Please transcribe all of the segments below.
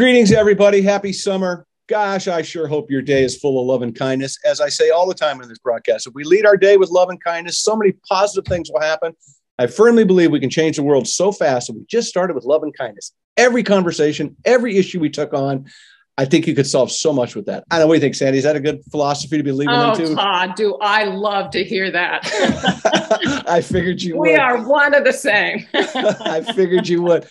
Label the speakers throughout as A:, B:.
A: Greetings, everybody. Happy summer. Gosh, I sure hope your day is full of love and kindness. As I say all the time in this broadcast, if we lead our day with love and kindness, so many positive things will happen. I firmly believe we can change the world so fast if we just started with love and kindness. Every conversation, every issue we took on, I think you could solve so much with that. I don't know what you think, Sandy. Is that a good philosophy to be leaving
B: oh,
A: into?
B: Todd, do I love to hear that.
A: I figured you
B: we
A: would.
B: are one of the same.
A: I figured you would.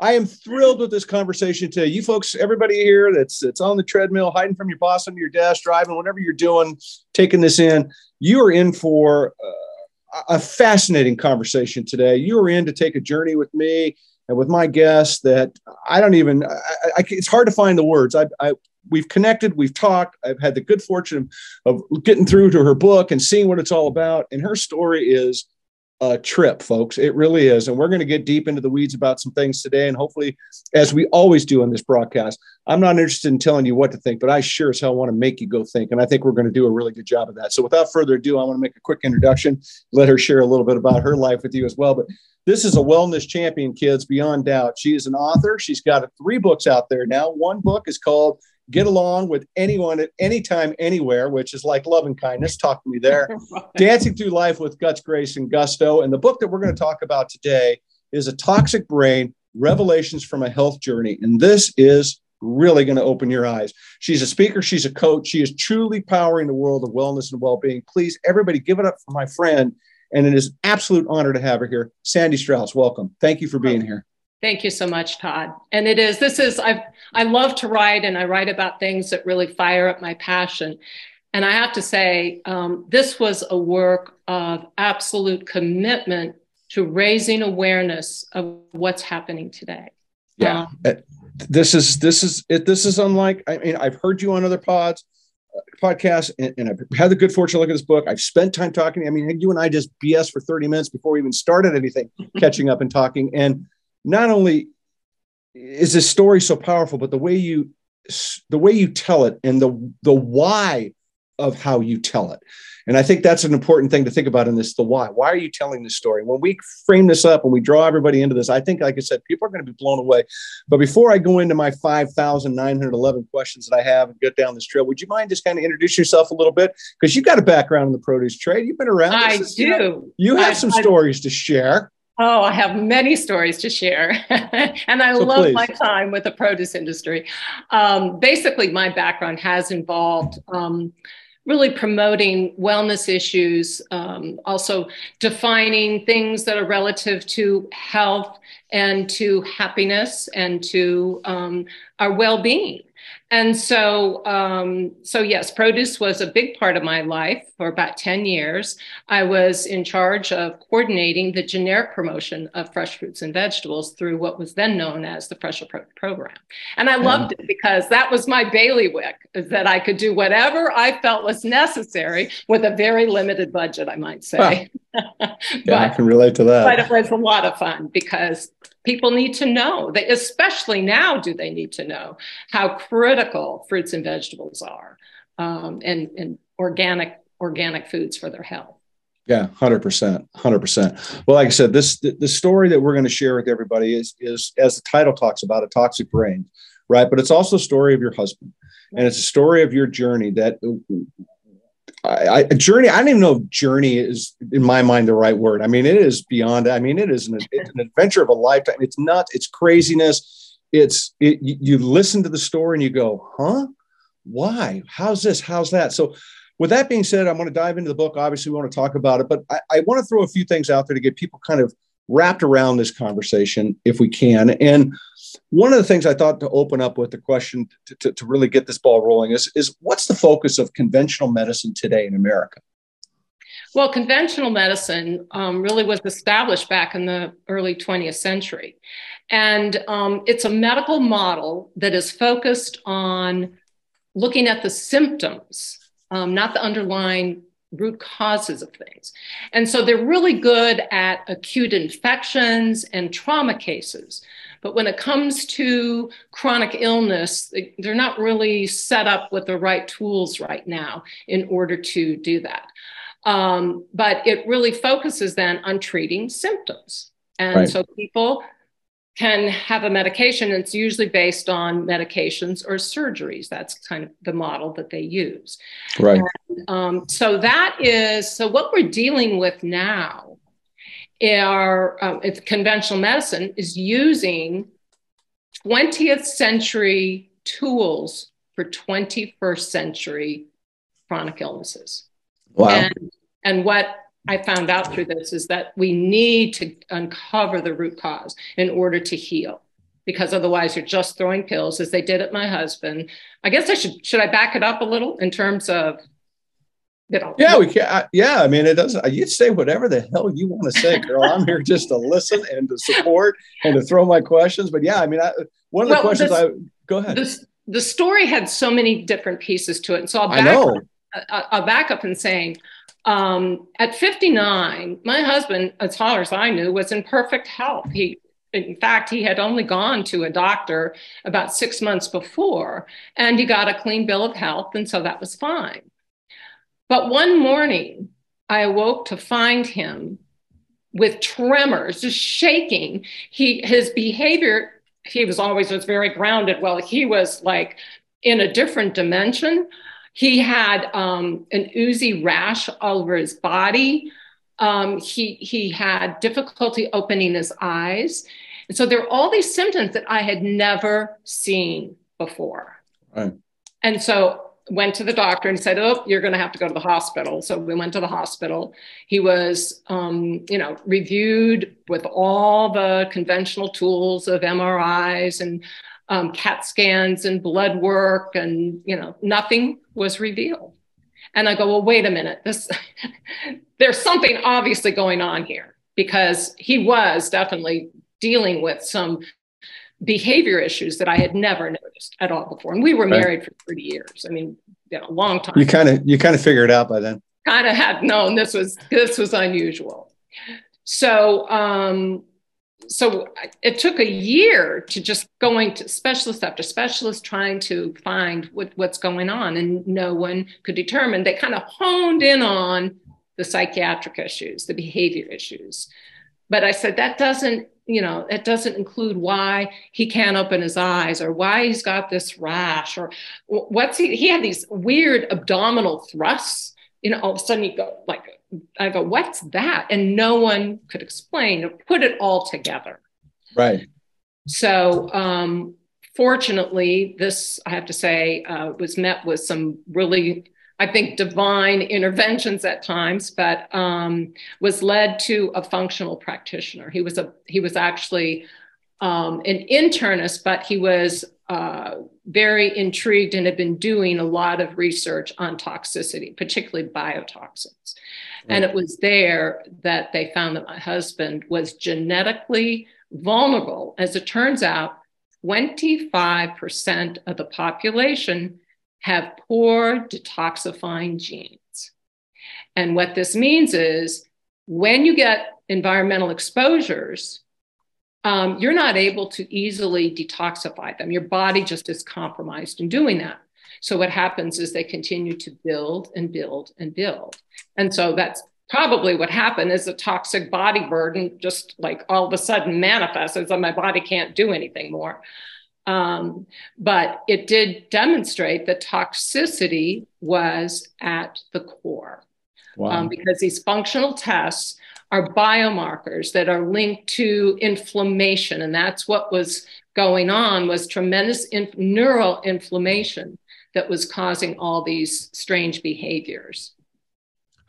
A: I am thrilled with this conversation today. You folks, everybody here that's that's on the treadmill, hiding from your boss under your desk, driving, whatever you're doing, taking this in, you are in for uh, a fascinating conversation today. You are in to take a journey with me and with my guests that I don't even. I, I, it's hard to find the words. I, I we've connected, we've talked. I've had the good fortune of getting through to her book and seeing what it's all about. And her story is a trip, folks. It really is. And we're going to get deep into the weeds about some things today. And hopefully, as we always do on this broadcast, I'm not interested in telling you what to think, but I sure as hell want to make you go think. And I think we're going to do a really good job of that. So without further ado, I want to make a quick introduction, let her share a little bit about her life with you as well. But this is a wellness champion, kids, beyond doubt. She is an author. She's got three books out there now. One book is called Get Along with Anyone at Anytime, Anywhere, which is like love and kindness. Talk to me there. Dancing Through Life with Guts, Grace, and Gusto. And the book that we're going to talk about today is A Toxic Brain Revelations from a Health Journey. And this is really going to open your eyes. She's a speaker, she's a coach. She is truly powering the world of wellness and well being. Please, everybody, give it up for my friend and it is an absolute honor to have her here. Sandy Strauss, welcome. Thank you for being here.
B: Thank you so much, Todd. And it is, this is, I I love to write and I write about things that really fire up my passion. And I have to say, um, this was a work of absolute commitment to raising awareness of what's happening today.
A: Yeah. Um, this is, this is, it, this is unlike, I mean, I've heard you on other pods podcast and, and, I've had the good fortune to look at this book. I've spent time talking. I mean, you and I just BS for 30 minutes before we even started anything, catching up and talking. And not only is this story so powerful, but the way you the way you tell it and the the why of how you tell it. And I think that's an important thing to think about in this the why. Why are you telling this story? When we frame this up, and we draw everybody into this, I think, like I said, people are going to be blown away. But before I go into my 5,911 questions that I have and get down this trail, would you mind just kind of introduce yourself a little bit? Because you've got a background in the produce trade. You've been around.
B: I this, do.
A: You, know, you have I, some I, stories to share.
B: Oh, I have many stories to share. and I so love please. my time with the produce industry. Um, basically, my background has involved um, really promoting wellness issues, um, also defining things that are relative to health and to happiness and to um, our well being. And so, um, so yes, produce was a big part of my life for about 10 years. I was in charge of coordinating the generic promotion of fresh fruits and vegetables through what was then known as the Fresh Approach program. And I loved it because that was my bailiwick, is that I could do whatever I felt was necessary with a very limited budget, I might say.
A: But, yeah, I can relate to that.
B: But it was a lot of fun because people need to know. They especially now do they need to know how critical fruits and vegetables are um, and, and organic organic foods for their health.
A: Yeah 100% 100% well like i said this the, the story that we're going to share with everybody is is as the title talks about a toxic brain right? But it's also a story of your husband and it's a story of your journey that I, I, journey. I don't even know if journey is in my mind the right word. I mean, it is beyond. I mean, it is an, an adventure of a lifetime. It's not. It's craziness. It's it, you listen to the story and you go, huh? Why? How's this? How's that? So, with that being said, I'm going to dive into the book. Obviously, we want to talk about it, but I, I want to throw a few things out there to get people kind of wrapped around this conversation if we can. And one of the things I thought to open up with the question to, to, to, really get this ball rolling is, is what's the focus of conventional medicine today in America?
B: Well, conventional medicine um, really was established back in the early 20th century. And um, it's a medical model that is focused on looking at the symptoms, um, not the underlying root causes of things. And so they're really good at acute infections and trauma cases. But when it comes to chronic illness, they're not really set up with the right tools right now in order to do that. Um, but it really focuses then on treating symptoms. And right. so people can have a medication. And it's usually based on medications or surgeries. That's kind of the model that they use.
A: Right.
B: And, um, so that is so what we're dealing with now. Are um, it's conventional medicine is using 20th century tools for 21st century chronic illnesses.
A: Wow.
B: And, and what I found out through this is that we need to uncover the root cause in order to heal. Because otherwise, you're just throwing pills, as they did at my husband. I guess I should should I back it up a little in terms of
A: yeah, we can. I, yeah, I mean, it doesn't. Uh, you say whatever the hell you want to say, girl. I'm here just to listen and to support and to throw my questions. But yeah, I mean, I, one of the well, questions this, I go ahead.
B: This, the story had so many different pieces to it, and so I'll back, up, uh, uh, I'll back up and saying, um, at 59, my husband, as far as I knew, was in perfect health. He, in fact, he had only gone to a doctor about six months before, and he got a clean bill of health, and so that was fine. But one morning, I awoke to find him with tremors, just shaking. He his behavior he was always was very grounded. Well, he was like in a different dimension. He had um, an oozy rash all over his body. Um, he he had difficulty opening his eyes, and so there were all these symptoms that I had never seen before.
A: Right.
B: And so went to the doctor and said, "Oh, you're going to have to go to the hospital." So we went to the hospital. He was, um, you know, reviewed with all the conventional tools of MRIs and um, CAT scans and blood work, and you know, nothing was revealed. And I go, "Well, wait a minute. This, there's something obviously going on here because he was definitely dealing with some behavior issues that I had never noticed at all before. And we were married for 30 years. I mean, you know, a long time.
A: You kind of you kind of figured it out by then.
B: Kind of had known this was this was unusual. So um so it took a year to just going to specialist after specialist trying to find what, what's going on and no one could determine they kind of honed in on the psychiatric issues the behavior issues but i said that doesn't you know, it doesn't include why he can't open his eyes or why he's got this rash or what's he, he had these weird abdominal thrusts. You know, all of a sudden you go like, I go, what's that? And no one could explain or put it all together.
A: Right.
B: So, um, fortunately, this, I have to say, uh, was met with some really I think, divine interventions at times, but um, was led to a functional practitioner. He was a he was actually um, an internist, but he was uh, very intrigued and had been doing a lot of research on toxicity, particularly biotoxins. And it was there that they found that my husband was genetically vulnerable. As it turns out, 25% of the population have poor detoxifying genes. And what this means is when you get environmental exposures, um, you're not able to easily detoxify them. Your body just is compromised in doing that. So what happens is they continue to build and build and build. And so that's probably what happened is a toxic body burden just like all of a sudden manifests as my body can't do anything more. Um, but it did demonstrate that toxicity was at the core. Wow. Um, because these functional tests are biomarkers that are linked to inflammation and that's what was going on was tremendous in- neural inflammation that was causing all these strange behaviors.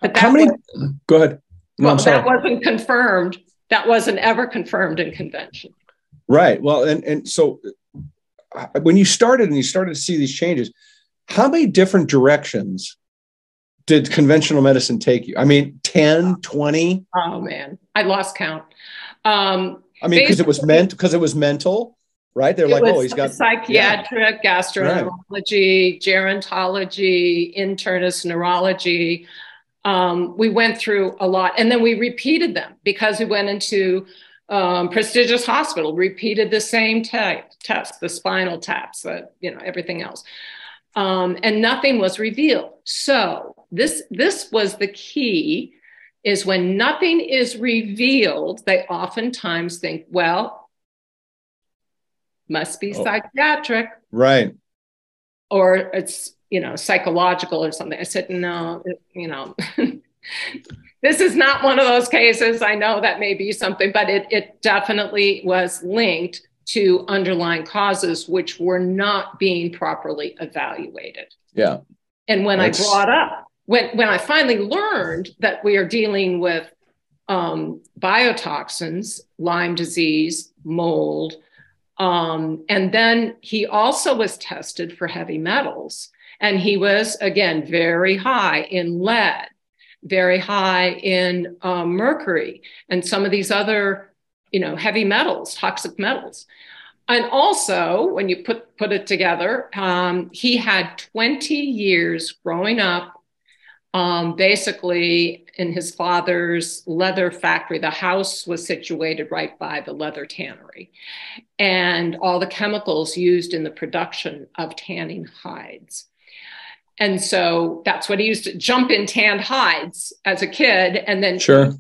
A: But how many was, go ahead.
B: No, well, that wasn't confirmed. That wasn't ever confirmed in convention.
A: Right. Well and, and so when you started and you started to see these changes, how many different directions did conventional medicine take you? I mean, 10, 20?
B: Oh man, I lost count. Um,
A: I mean, because it was meant because it was mental, right? They're like, oh, he's got
B: psychiatric, yeah. gastroenterology, gerontology, internist, neurology. Um, we went through a lot, and then we repeated them because we went into um, prestigious hospital repeated the same te- test, the spinal taps, the, you know, everything else. Um, and nothing was revealed. So this, this was the key is when nothing is revealed, they oftentimes think, well, must be oh. psychiatric.
A: Right.
B: Or it's, you know, psychological or something. I said, no, you know, this is not one of those cases. I know that may be something, but it, it definitely was linked to underlying causes which were not being properly evaluated.
A: Yeah.
B: And when That's... I brought up, when, when I finally learned that we are dealing with um, biotoxins, Lyme disease, mold, um, and then he also was tested for heavy metals. And he was, again, very high in lead, very high in um, mercury, and some of these other, you know, heavy metals, toxic metals. And also, when you put, put it together, um, he had 20 years growing up um, basically in his father's leather factory. The house was situated right by the leather tannery, and all the chemicals used in the production of tanning hides. And so that's what he used to jump in tanned hides as a kid. And then
A: sure.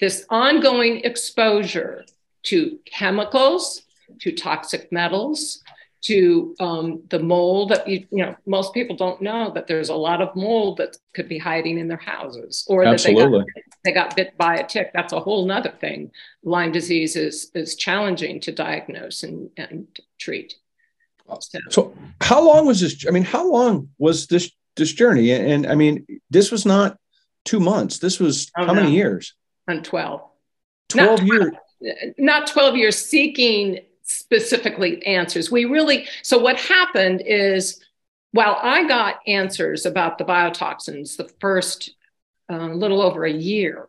B: this ongoing exposure to chemicals, to toxic metals, to um, the mold that you, you know most people don't know that there's a lot of mold that could be hiding in their houses or
A: Absolutely.
B: that they got, they got bit by a tick that's a whole nother thing lyme disease is is challenging to diagnose and, and treat
A: so. so how long was this i mean how long was this this journey and, and i mean this was not two months this was oh, how no. many years
B: on 12
A: 12 years
B: not 12 years seeking specifically answers. We really, so what happened is while I got answers about the biotoxins the first uh, little over a year,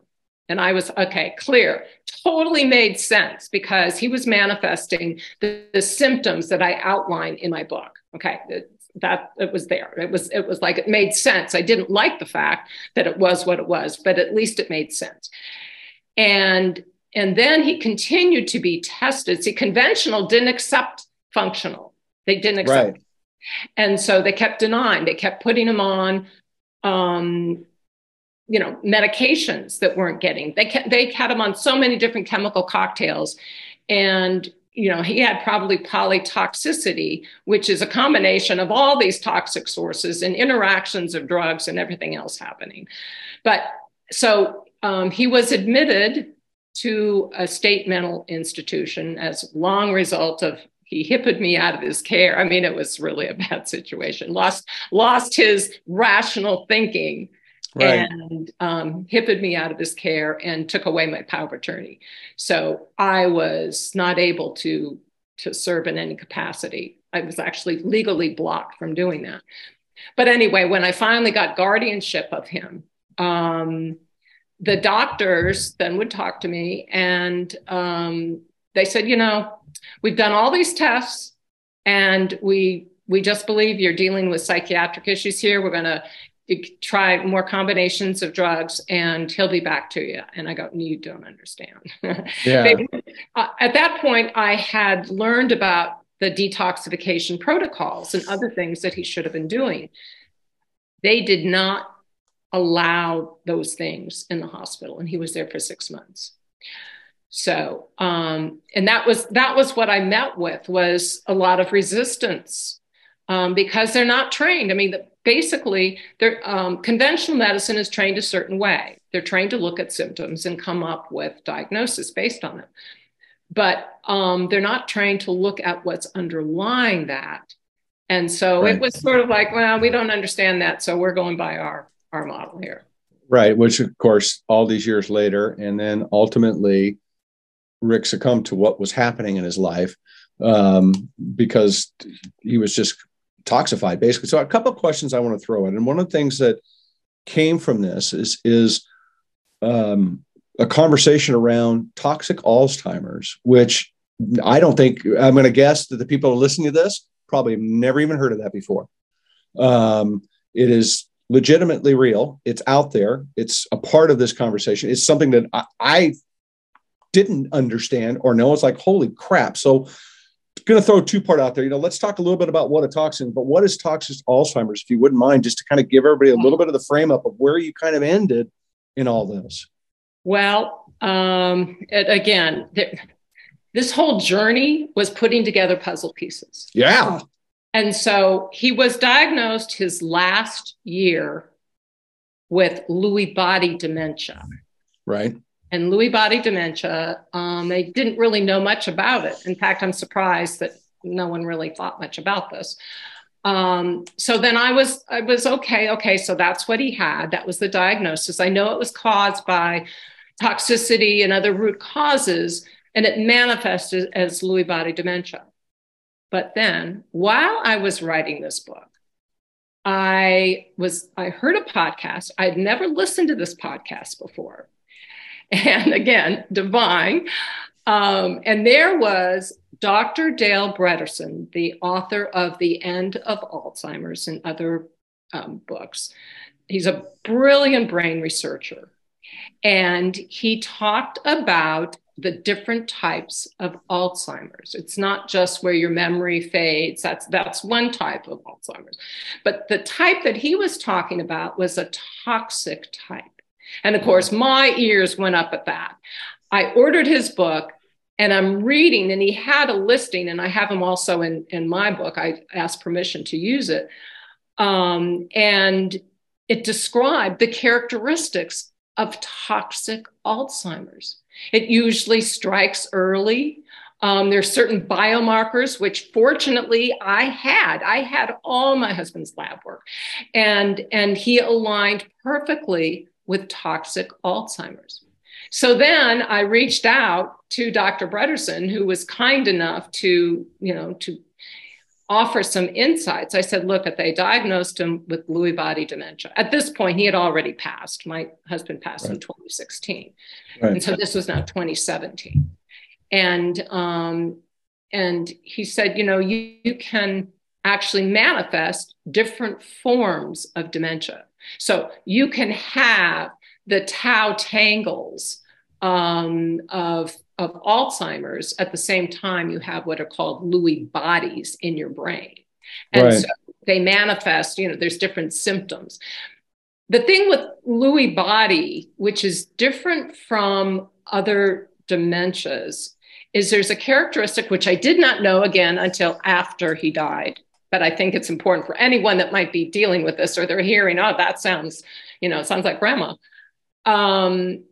B: and I was okay, clear, totally made sense because he was manifesting the, the symptoms that I outline in my book. Okay, it, that it was there. It was it was like it made sense. I didn't like the fact that it was what it was, but at least it made sense. And and then he continued to be tested. See, conventional didn't accept functional. They didn't accept. Right. And so they kept denying. They kept putting him on, um, you know, medications that weren't getting. They they had him on so many different chemical cocktails, and you know he had probably polytoxicity, which is a combination of all these toxic sources and interactions of drugs and everything else happening. But so um, he was admitted to a state mental institution as long result of he hipped me out of his care. I mean, it was really a bad situation. Lost lost his rational thinking right. and um, hipped me out of his care and took away my power of attorney. So I was not able to to serve in any capacity. I was actually legally blocked from doing that. But anyway, when I finally got guardianship of him, um, the doctors then would talk to me and um, they said, you know, we've done all these tests and we we just believe you're dealing with psychiatric issues here. We're going to try more combinations of drugs and he'll be back to you. And I go, you don't understand.
A: Yeah.
B: uh, at that point, I had learned about the detoxification protocols and other things that he should have been doing. They did not allow those things in the hospital and he was there for six months so um, and that was that was what i met with was a lot of resistance um, because they're not trained i mean the, basically their um, conventional medicine is trained a certain way they're trained to look at symptoms and come up with diagnosis based on them but um, they're not trained to look at what's underlying that and so right. it was sort of like well we don't understand that so we're going by our our model here.
A: Right, which of course, all these years later, and then ultimately, Rick succumbed to what was happening in his life um, because he was just toxified, basically. So, a couple of questions I want to throw in, and one of the things that came from this is is um, a conversation around toxic Alzheimer's, which I don't think I'm going to guess that the people listening to this probably never even heard of that before. Um, it is legitimately real. It's out there. It's a part of this conversation. It's something that I, I didn't understand or know. It's like, holy crap. So going to throw a two part out there. You know, let's talk a little bit about what a toxin, but what is toxic Alzheimer's, if you wouldn't mind, just to kind of give everybody a little bit of the frame up of where you kind of ended in all this.
B: Well, um, it, again, there, this whole journey was putting together puzzle pieces.
A: Yeah.
B: And so he was diagnosed his last year with Lewy body dementia.
A: Right.
B: And Lewy body dementia, um, they didn't really know much about it. In fact, I'm surprised that no one really thought much about this. Um, so then I was, I was okay. Okay, so that's what he had. That was the diagnosis. I know it was caused by toxicity and other root causes, and it manifested as Lewy body dementia. But then, while I was writing this book, I was I heard a podcast. I'd never listened to this podcast before, and again, divine. Um, and there was Dr. Dale Bredesen, the author of The End of Alzheimer's and other um, books. He's a brilliant brain researcher. And he talked about the different types of Alzheimer's. It's not just where your memory fades. That's that's one type of Alzheimer's. But the type that he was talking about was a toxic type. And of course, my ears went up at that. I ordered his book and I'm reading, and he had a listing, and I have him also in, in my book. I asked permission to use it. Um, and it described the characteristics of toxic Alzheimer's. It usually strikes early. Um, there's certain biomarkers, which fortunately I had. I had all my husband's lab work, and and he aligned perfectly with toxic Alzheimer's. So then I reached out to Dr. Bredesen, who was kind enough to, you know, to offer some insights. I said, look, if they diagnosed him with Lewy body dementia. At this point, he had already passed. My husband passed right. in 2016. Right. And so this was now 2017. And um, and he said, you know, you, you can actually manifest different forms of dementia. So you can have the tau tangles um, of of Alzheimer's, at the same time, you have what are called Lewy bodies in your brain. And right. so they manifest, you know, there's different symptoms. The thing with Lewy body, which is different from other dementias, is there's a characteristic which I did not know again until after he died. But I think it's important for anyone that might be dealing with this or they're hearing, oh, that sounds, you know, sounds like grandma. Um,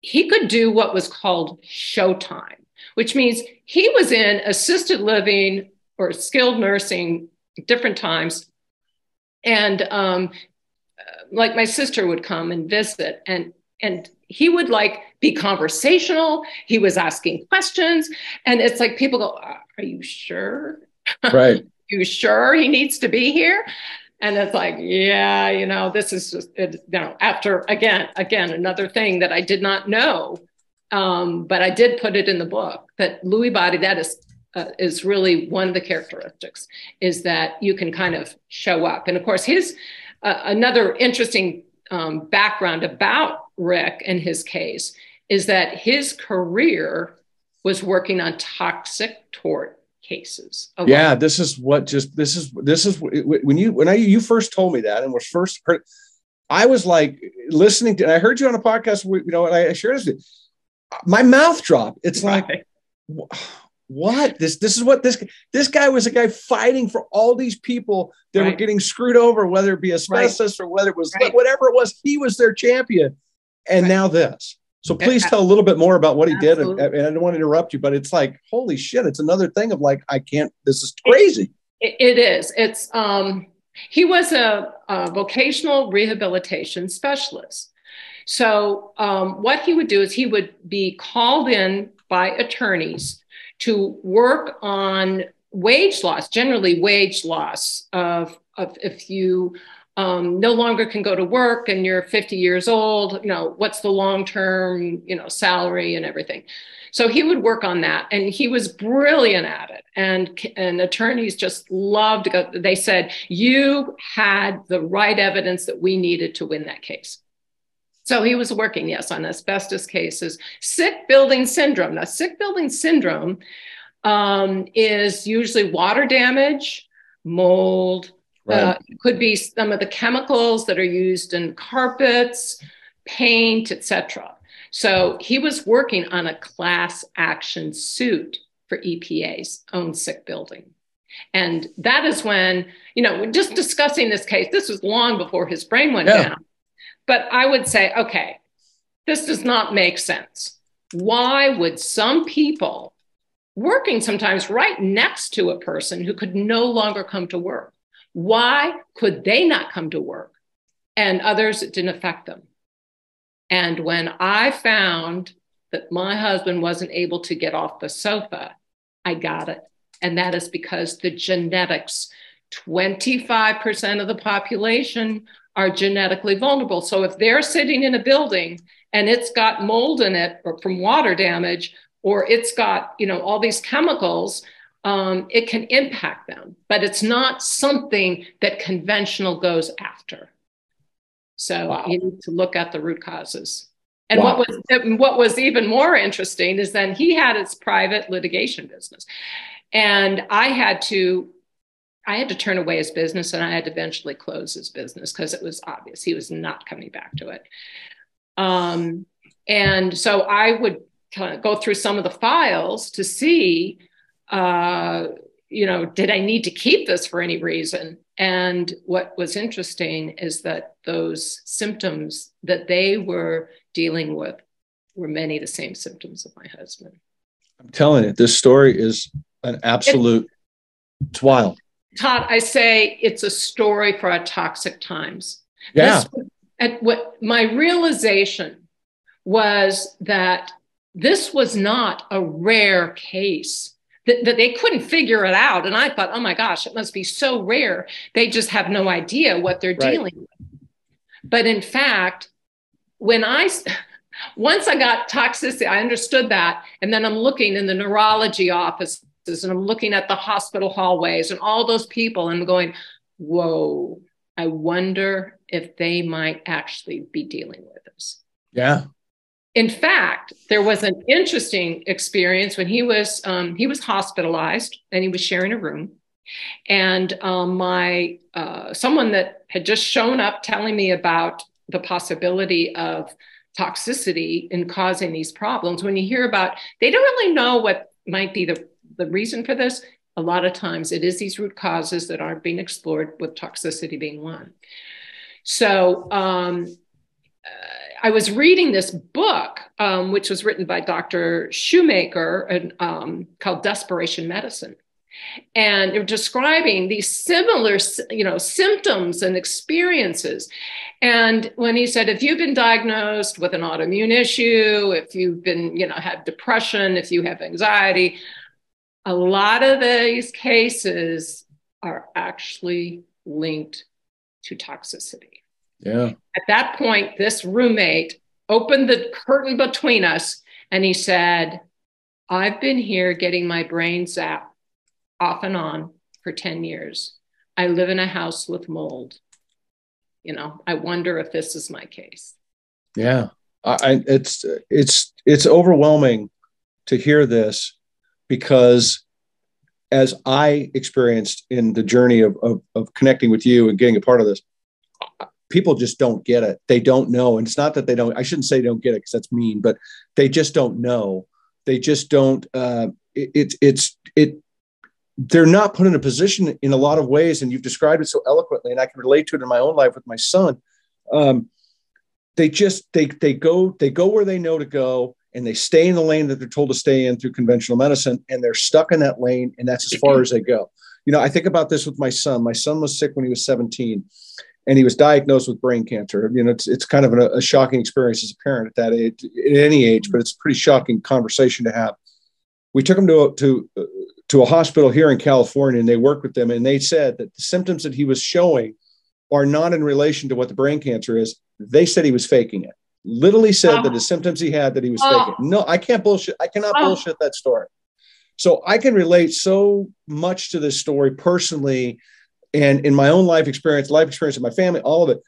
B: he could do what was called showtime, which means he was in assisted living or skilled nursing different times. And um, like my sister would come and visit and and he would like be conversational he was asking questions and it's like people go are you sure
A: right
B: you sure he needs to be here? And it's like yeah you know this is just it, you know after again again another thing that i did not know um, but i did put it in the book that lewy body that is uh, is really one of the characteristics is that you can kind of show up. And of course his uh, another interesting um, background about rick and his case is that his career was working on toxic tort cases.
A: Yeah, this is what just this is this is when you when I you first told me that and was first heard, I was like listening to. And I heard you on a podcast, you know, and I shared this. My mouth dropped. It's like, what this this is what this this guy was a guy fighting for all these people that right. were getting screwed over, whether it be asbestos right. or whether it was whatever it was. He was their champion, and now this. So please tell a little bit more about what he Absolutely. did. And, I don't want to interrupt you, but it's like, holy shit, it's another thing of like, I can't, this is crazy.
B: it, it is. It's, um, he was a, a vocational rehabilitation specialist. So um, what he would do is he would be called in by attorneys to work on wage loss, generally wage loss of, of if you um, no longer can go to work and you're 50 years old you know what's the long term you know salary and everything? So he would work on that and he was brilliant at it. And and attorneys just loved they said you had the right evidence that we needed to win that case. So he was working yes on asbestos cases. Sick building syndrome. Now sick building syndrome um, is usually water damage mold Right. Uh, it could be some of the chemicals that are used in carpets, paint, etc. So he was working on a class action suit for EPA's own sick building. And that is when, you know, just discussing this case, this was long before his brain went yeah. down. But I would say, okay, this does not make sense. Why would some people working sometimes right next to a person who could no longer come to work, why could they not come to work? And others, it didn't affect them. And when I found that my husband wasn't able to get off the sofa, I got it. And that is because the genetics, 25% of the population are genetically vulnerable. So if they're sitting in a building and it's got mold in it or from water damage, or it's got, you know, all these chemicals, um, it can impact them, but it's not something that conventional goes after. So wow. you need to look at the root causes. And wow. what was what was even more interesting is then he had his private litigation business, and I had to I had to turn away his business, and I had to eventually close his business because it was obvious he was not coming back to it. Um, and so I would kind of go through some of the files to see, uh, you know, did I need to keep this for any reason? And what was interesting is that those symptoms that they were dealing with were many the same symptoms of my husband.
A: I'm telling you, this story is an absolute, it, it's wild.
B: Todd, I say it's a story for our toxic times.
A: Yeah.
B: This, at what my realization was that this was not a rare case that, that they couldn't figure it out. And I thought, oh my gosh, it must be so rare. They just have no idea what they're right. dealing with. But in fact, when I, once I got toxicity, I understood that. And then I'm looking in the neurology offices and I'm looking at the hospital hallways and all those people and I'm going, whoa, I wonder if they might actually be dealing with this.
A: Yeah
B: in fact, there was an interesting experience when he was um, he was hospitalized and he was sharing a room, and um, my uh, someone that had just shown up telling me about the possibility of toxicity in causing these problems. When you hear about, they don't really know what might be the the reason for this. A lot of times, it is these root causes that aren't being explored, with toxicity being one. So. Um, uh, I was reading this book, um, which was written by Dr. Shoemaker, and, um, called Desperation Medicine. And they were describing these similar, you know, symptoms and experiences. And when he said, if you've been diagnosed with an autoimmune issue, if you've been, you know, had depression, if you have anxiety, a lot of these cases are actually linked to toxicity.
A: Yeah.
B: At that point, this roommate opened the curtain between us and he said, I've been here getting my brain zapped off and on for 10 years. I live in a house with mold. You know, I wonder if this is my case.
A: Yeah. I, it's it's it's overwhelming to hear this because as I experienced in the journey of, of, of connecting with you and getting a part of this, people just don't get it. They don't know. And it's not that they don't, I shouldn't say don't get it because that's mean, but they just don't know. They just don't, uh, it, it, it's, it, they're not put in a position in a lot of ways. And you've described it so eloquently, and I can relate to it in my own life with my son. Um, they just, they, they go, they go where they know to go and they stay in the lane that they're told to stay in through conventional medicine and they're stuck in that lane and that's as far as they go you know i think about this with my son my son was sick when he was 17 and he was diagnosed with brain cancer. You know, it's it's kind of a, a shocking experience as a parent at that age, at any age, but it's a pretty shocking conversation to have. We took him to a, to to a hospital here in California, and they worked with them, and they said that the symptoms that he was showing are not in relation to what the brain cancer is. They said he was faking it. Literally said oh. that the ah. symptoms he had that he was oh. faking. No, I can't bullshit. I cannot oh. bullshit that story. So I can relate so much to this story personally and in my own life experience, life experience of my family, all of it,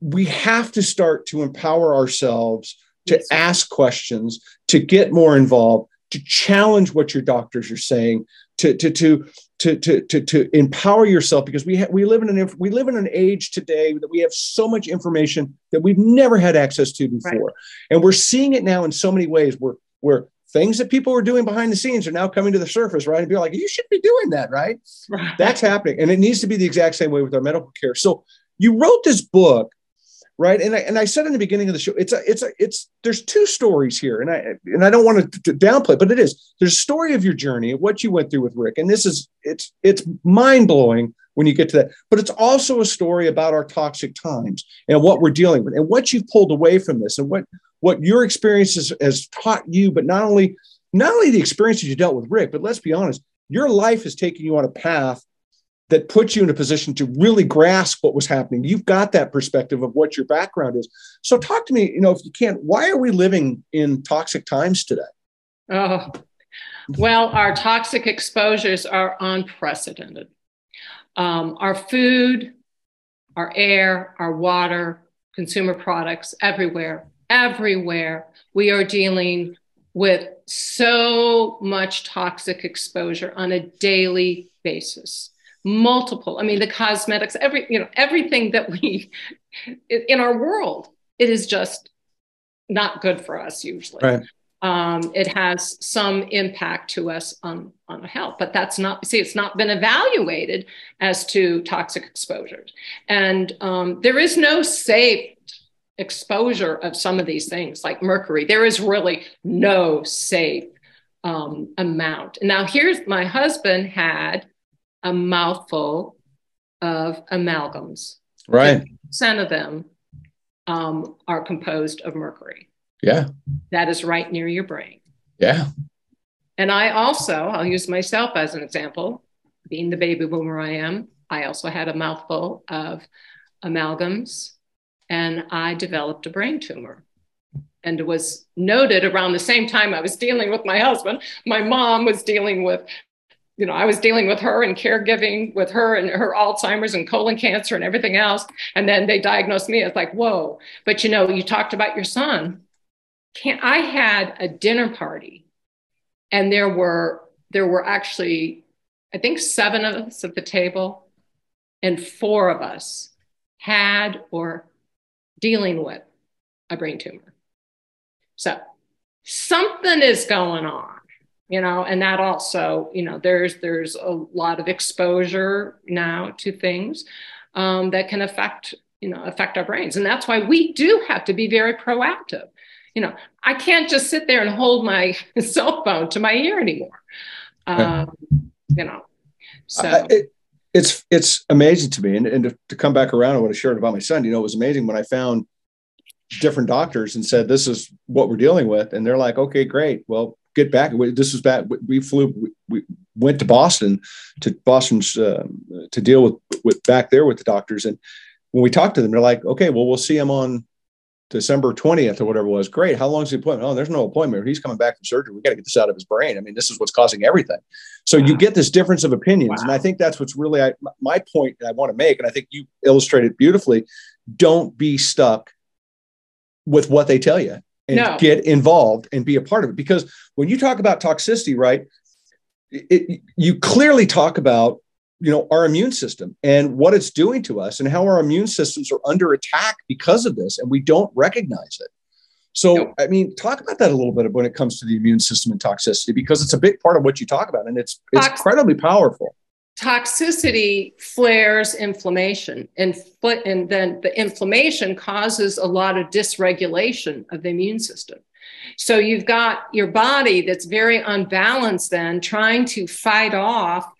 A: we have to start to empower ourselves to yes. ask questions, to get more involved, to challenge what your doctors are saying, to to to to, to, to, to empower yourself because we, ha- we, live in an, we live in an age today that we have so much information that we've never had access to before. Right. And we're seeing it now in so many ways where, where things that people were doing behind the scenes are now coming to the surface, right? And be like, you should be doing that, right? right? That's happening. And it needs to be the exact same way with our medical care. So you wrote this book right and I, and I said in the beginning of the show it's a it's a it's there's two stories here and I and I don't want to, downplay but it is there's a story of your journey what you went through with Rick and this is it's it's mind-blowing when you get to that but it's also a story about our toxic times and what we're dealing with and what you've pulled away from this and what what your experience has, has taught you but not only not only the experiences you dealt with Rick but let's be honest your life has taken you on a path that puts you in a position to really grasp what was happening. You've got that perspective of what your background is. So talk to me, you know, if you can, why are we living in toxic times today?
B: Oh, well, our toxic exposures are unprecedented. Um, our food, our air, our water, consumer products, everywhere, everywhere, we are dealing with so much toxic exposure on a daily basis. Multiple i mean the cosmetics every you know everything that we in our world it is just not good for us usually.
A: Right.
B: um, it has some impact to us on on health but that's not see it's not been evaluated as to toxic exposures. And um, there is no safe exposure of some of these things like mercury there is really no safe um, amount now here's my husband had a mouthful of amalgams.
A: Right.
B: Percent of them um, are composed of mercury.
A: Yeah.
B: That is right near your brain.
A: Yeah.
B: And I also, I'll use myself as an example, being the baby boomer I am, I also had a mouthful of amalgams and I developed a brain tumor. And it was noted around the same time I was dealing with my husband. My mom was dealing with you know, I was dealing with her and caregiving with her and her Alzheimer's and colon cancer and everything else. And then they diagnosed me. It's like, whoa. But you know, you talked about your son. Can't I had a dinner party and there were there were actually, I think seven of us at the table, and four of us had or dealing with a brain tumor. So something is going on you know and that also you know there's there's a lot of exposure now to things um, that can affect you know affect our brains. And that's why we do have to be very proactive. You know i can't just sit there and hold my cell phone to my ear anymore. Um, you know so uh,
A: it, it's it's amazing to me and, and to, to come back around on what i shared about my son you know it was amazing when i found different doctors and said this is what we're dealing with and they're like okay great well get back. This was back. We flew. We went to Boston to Boston's uh, to deal with with back there with the doctors. And when we talked to them, they're like, "Okay, well, we'll see him on December twentieth or whatever it was." Great. How long's the appointment? Oh, there's no appointment. He's coming back from surgery. We got to get this out of his brain. I mean, this is what's causing everything. So wow. you get this difference of opinions, wow. and I think that's what's really I, my point that I want to make. And I think you illustrated beautifully. Don't be stuck with what they tell you and no. get involved and be a part of it. Because when you talk about toxicity, right, it, you clearly talk about you know our immune system and what it's doing to us and how our immune systems are under attack because of this and we don't recognize it. So no. i mean talk about that a little bit when it comes to the immune system and toxicity because it's a big part of what you talk about and it's it's Tox- incredibly powerful.
B: Toxicity flares inflammation and, and then the inflammation causes a lot of dysregulation of the immune system. So you've got your body that's very unbalanced then trying to fight off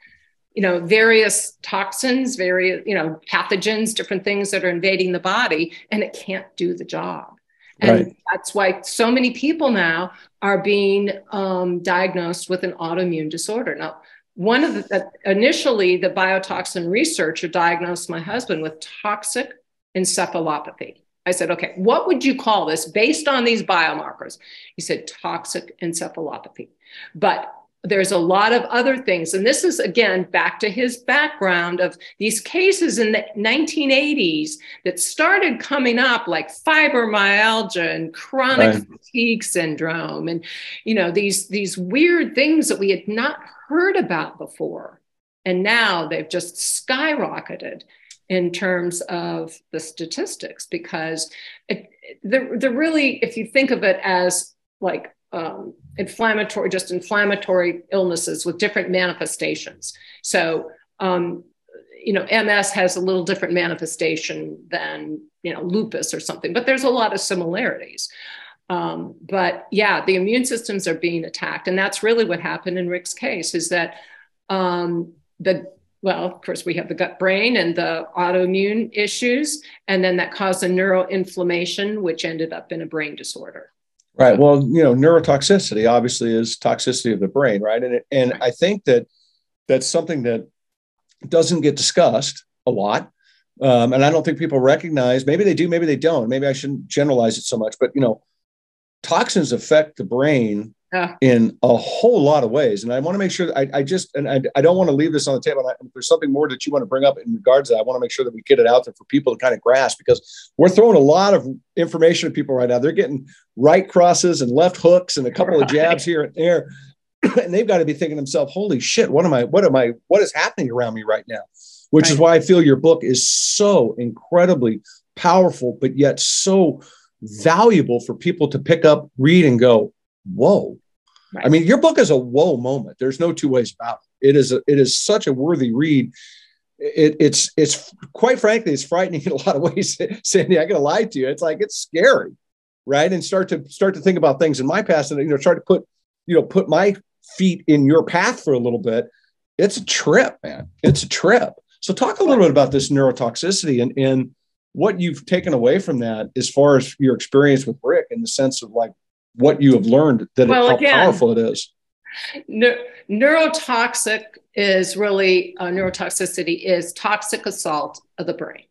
B: you know various toxins various you know pathogens different things that are invading the body and it can't do the job. And right. that's why so many people now are being um, diagnosed with an autoimmune disorder. Now one of the initially the biotoxin researcher diagnosed my husband with toxic encephalopathy. I said okay what would you call this based on these biomarkers? He said toxic encephalopathy. But there's a lot of other things and this is again back to his background of these cases in the 1980s that started coming up like fibromyalgia and chronic right. fatigue syndrome and you know these these weird things that we had not heard about before And now they've just skyrocketed in terms of the statistics because it, they're, they're really, if you think of it as like um, inflammatory, just inflammatory illnesses with different manifestations. So, um, you know, MS has a little different manifestation than, you know, lupus or something, but there's a lot of similarities. Um, but yeah, the immune systems are being attacked. And that's really what happened in Rick's case is that um, the well, of course, we have the gut brain and the autoimmune issues, and then that caused a neuroinflammation, which ended up in a brain disorder.
A: Right. Well, you know, neurotoxicity obviously is toxicity of the brain, right? And and I think that that's something that doesn't get discussed a lot, um, and I don't think people recognize. Maybe they do, maybe they don't. Maybe I shouldn't generalize it so much, but you know, toxins affect the brain yeah. in a whole lot of ways. And I want to make sure I, I just, and I, I, don't want to leave this on the table. I, if there's something more that you want to bring up in regards to that, I want to make sure that we get it out there for people to kind of grasp because we're throwing a lot of information at people right now. They're getting right crosses and left hooks and a couple right. of jabs here and there. and they've got to be thinking to themselves, holy shit, what am I, what am I, what is happening around me right now? Which right. is why I feel your book is so incredibly powerful, but yet so valuable for people to pick up, read, and go, whoa, I mean, your book is a whoa moment. There's no two ways about it. It is a, it is such a worthy read. It, it's it's quite frankly, it's frightening in a lot of ways. Sandy, I gotta lie to you. It's like it's scary, right? And start to start to think about things in my past, and you know, start to put you know put my feet in your path for a little bit. It's a trip, man. It's a trip. So talk a little bit about this neurotoxicity and and what you've taken away from that as far as your experience with Rick in the sense of like what you have learned that well, it, how again, powerful it is.
B: Ne- neurotoxic is really uh, neurotoxicity is toxic assault of the brain,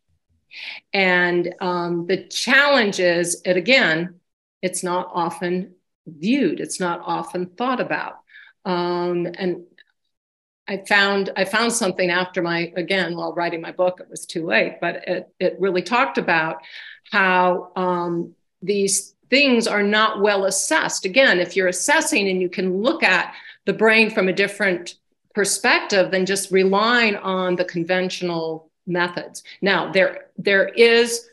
B: and um, the challenge is it again. It's not often viewed. It's not often thought about, um, and I found I found something after my again while writing my book. It was too late, but it it really talked about how um, these things are not well assessed. Again, if you're assessing and you can look at the brain from a different perspective than just relying on the conventional methods. Now, there, there is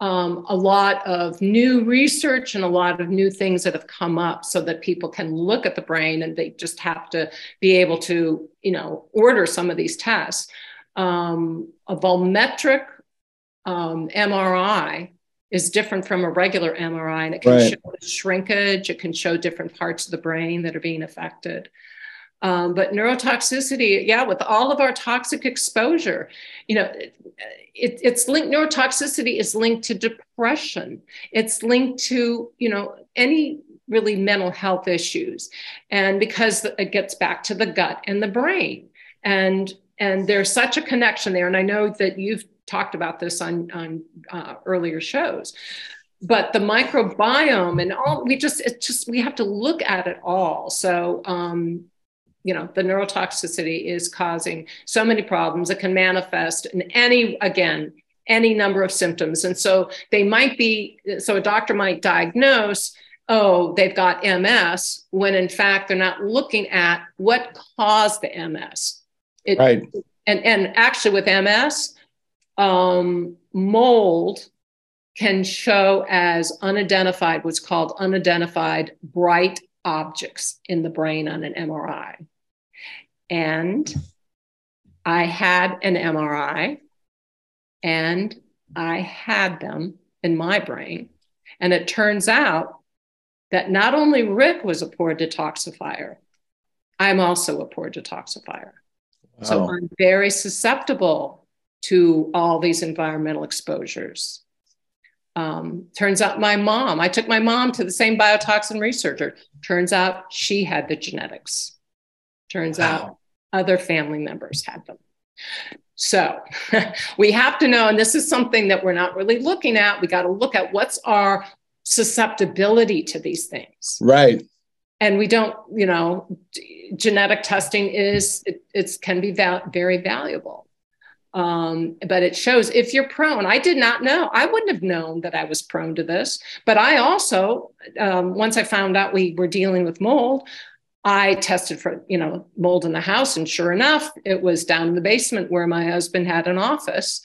B: um, a lot of new research and a lot of new things that have come up so that people can look at the brain and they just have to be able to, you know, order some of these tests. Um, a volumetric um, MRI is different from a regular MRI and it can right. show shrinkage, it can show different parts of the brain that are being affected. Um, but neurotoxicity, yeah, with all of our toxic exposure, you know, it, it, it's linked, neurotoxicity is linked to depression. It's linked to, you know, any really mental health issues. And because it gets back to the gut and the brain. And and there's such a connection there. And I know that you've talked about this on on uh, earlier shows but the microbiome and all we just it's just we have to look at it all. So um you know the neurotoxicity is causing so many problems. It can manifest in any again any number of symptoms. And so they might be so a doctor might diagnose oh they've got ms when in fact they're not looking at what caused the ms it, right. and and actually with ms um, mold can show as unidentified, what's called unidentified bright objects in the brain on an MRI. And I had an MRI and I had them in my brain. And it turns out that not only Rick was a poor detoxifier, I'm also a poor detoxifier. Wow. So I'm very susceptible to all these environmental exposures. Um, turns out my mom, I took my mom to the same biotoxin researcher. Turns out she had the genetics. Turns wow. out other family members had them. So we have to know, and this is something that we're not really looking at. We got to look at what's our susceptibility to these things.
A: Right.
B: And we don't, you know, genetic testing is, it it's, can be val- very valuable. Um, but it shows if you're prone. I did not know. I wouldn't have known that I was prone to this. But I also, um, once I found out we were dealing with mold, I tested for, you know, mold in the house. And sure enough, it was down in the basement where my husband had an office.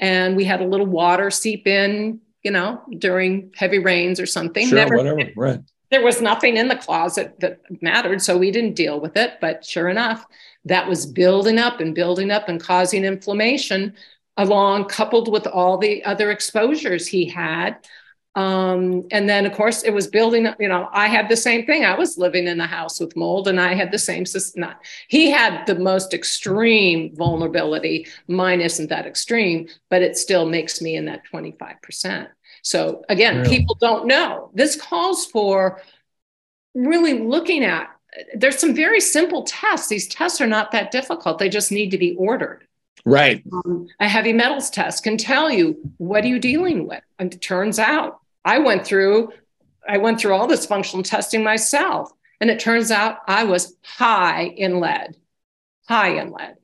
B: And we had a little water seep in, you know, during heavy rains or something.
A: Sure, Never, whatever, right.
B: There was nothing in the closet that mattered. So we didn't deal with it. But sure enough, that was building up and building up and causing inflammation along coupled with all the other exposures he had um, and then, of course, it was building up. You know, I had the same thing. I was living in a house with mold, and I had the same system. Not, he had the most extreme vulnerability. Mine isn't that extreme, but it still makes me in that 25%. So, again, really? people don't know. This calls for really looking at there's some very simple tests. These tests are not that difficult, they just need to be ordered.
A: Right.
B: Um, a heavy metals test can tell you what are you dealing with. And it turns out I went through I went through all this functional testing myself and it turns out I was high in lead. High in lead.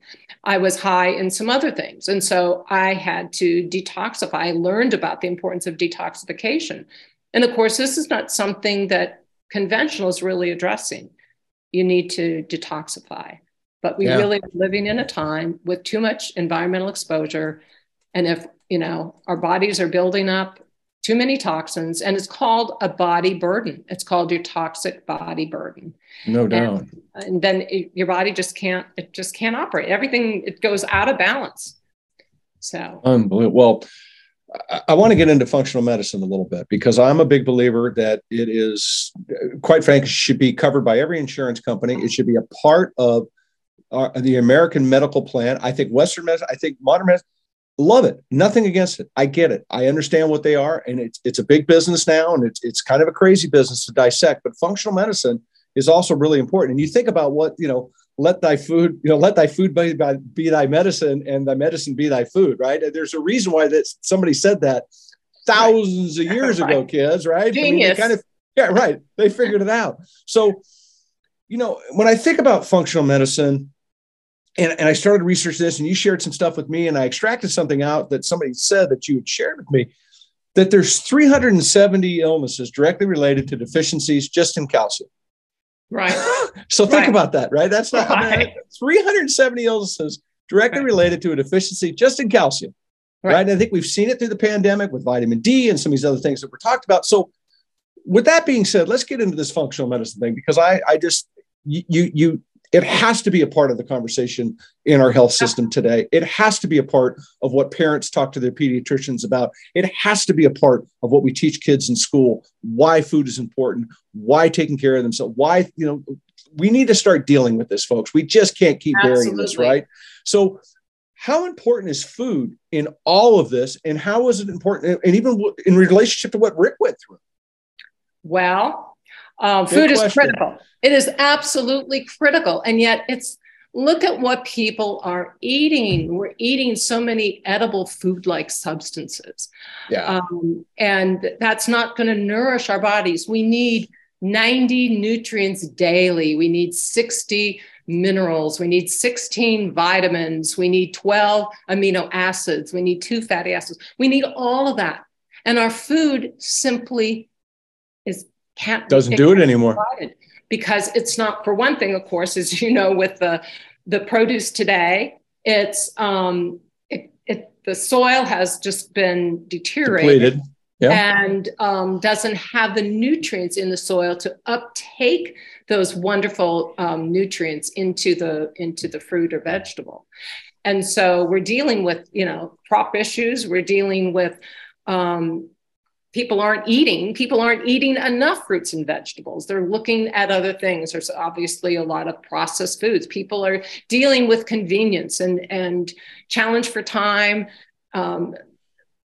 B: I was high in some other things. And so I had to detoxify. I learned about the importance of detoxification. And of course, this is not something that conventional is really addressing. You need to detoxify. But we yeah. really are living in a time with too much environmental exposure. And if, you know, our bodies are building up too many toxins, and it's called a body burden. It's called your toxic body burden.
A: No doubt.
B: And, and then it, your body just can't. It just can't operate. Everything it goes out of balance. So
A: unbelievable. Well, I, want to get into functional medicine a little bit because I'm a big believer that it is, quite frankly, should be covered by every insurance company. It should be a part of our, the American medical plan. I think Western medicine. I think modern medicine love it nothing against it i get it i understand what they are and it's, it's a big business now and it's, it's kind of a crazy business to dissect but functional medicine is also really important and you think about what you know let thy food you know let thy food be, be thy medicine and thy medicine be thy food right there's a reason why that somebody said that thousands right. of years right. ago kids right
B: Genius. I mean,
A: kind of yeah right they figured it out so you know when i think about functional medicine and, and I started researching this, and you shared some stuff with me, and I extracted something out that somebody said that you had shared with me that there's 370 illnesses directly related to deficiencies just in calcium.
B: Right.
A: so think right. about that, right? That's not right. 370 illnesses directly right. related to a deficiency just in calcium. Right. And I think we've seen it through the pandemic with vitamin D and some of these other things that we're talked about. So with that being said, let's get into this functional medicine thing because I, I just you you it has to be a part of the conversation in our health system today. It has to be a part of what parents talk to their pediatricians about. It has to be a part of what we teach kids in school, why food is important, why taking care of themselves, why, you know, we need to start dealing with this, folks. We just can't keep Absolutely. burying this, right? So, how important is food in all of this? And how is it important? And even in relationship to what Rick went through?
B: Well, um, food question. is critical. It is absolutely critical. And yet it's look at what people are eating. We're eating so many edible food like substances.
A: Yeah. Um,
B: and that's not going to nourish our bodies. We need 90 nutrients daily. We need 60 minerals. We need 16 vitamins. We need 12 amino acids. We need two fatty acids. We need all of that. And our food simply can't
A: doesn't do it anymore
B: because it's not for one thing of course as you know with the the produce today it's um it, it the soil has just been deteriorated Depleted. Yeah. and um, doesn't have the nutrients in the soil to uptake those wonderful um, nutrients into the into the fruit or vegetable and so we're dealing with you know crop issues we're dealing with um, people aren't eating people aren't eating enough fruits and vegetables. They're looking at other things. There's obviously a lot of processed foods. People are dealing with convenience and and challenge for time. Um,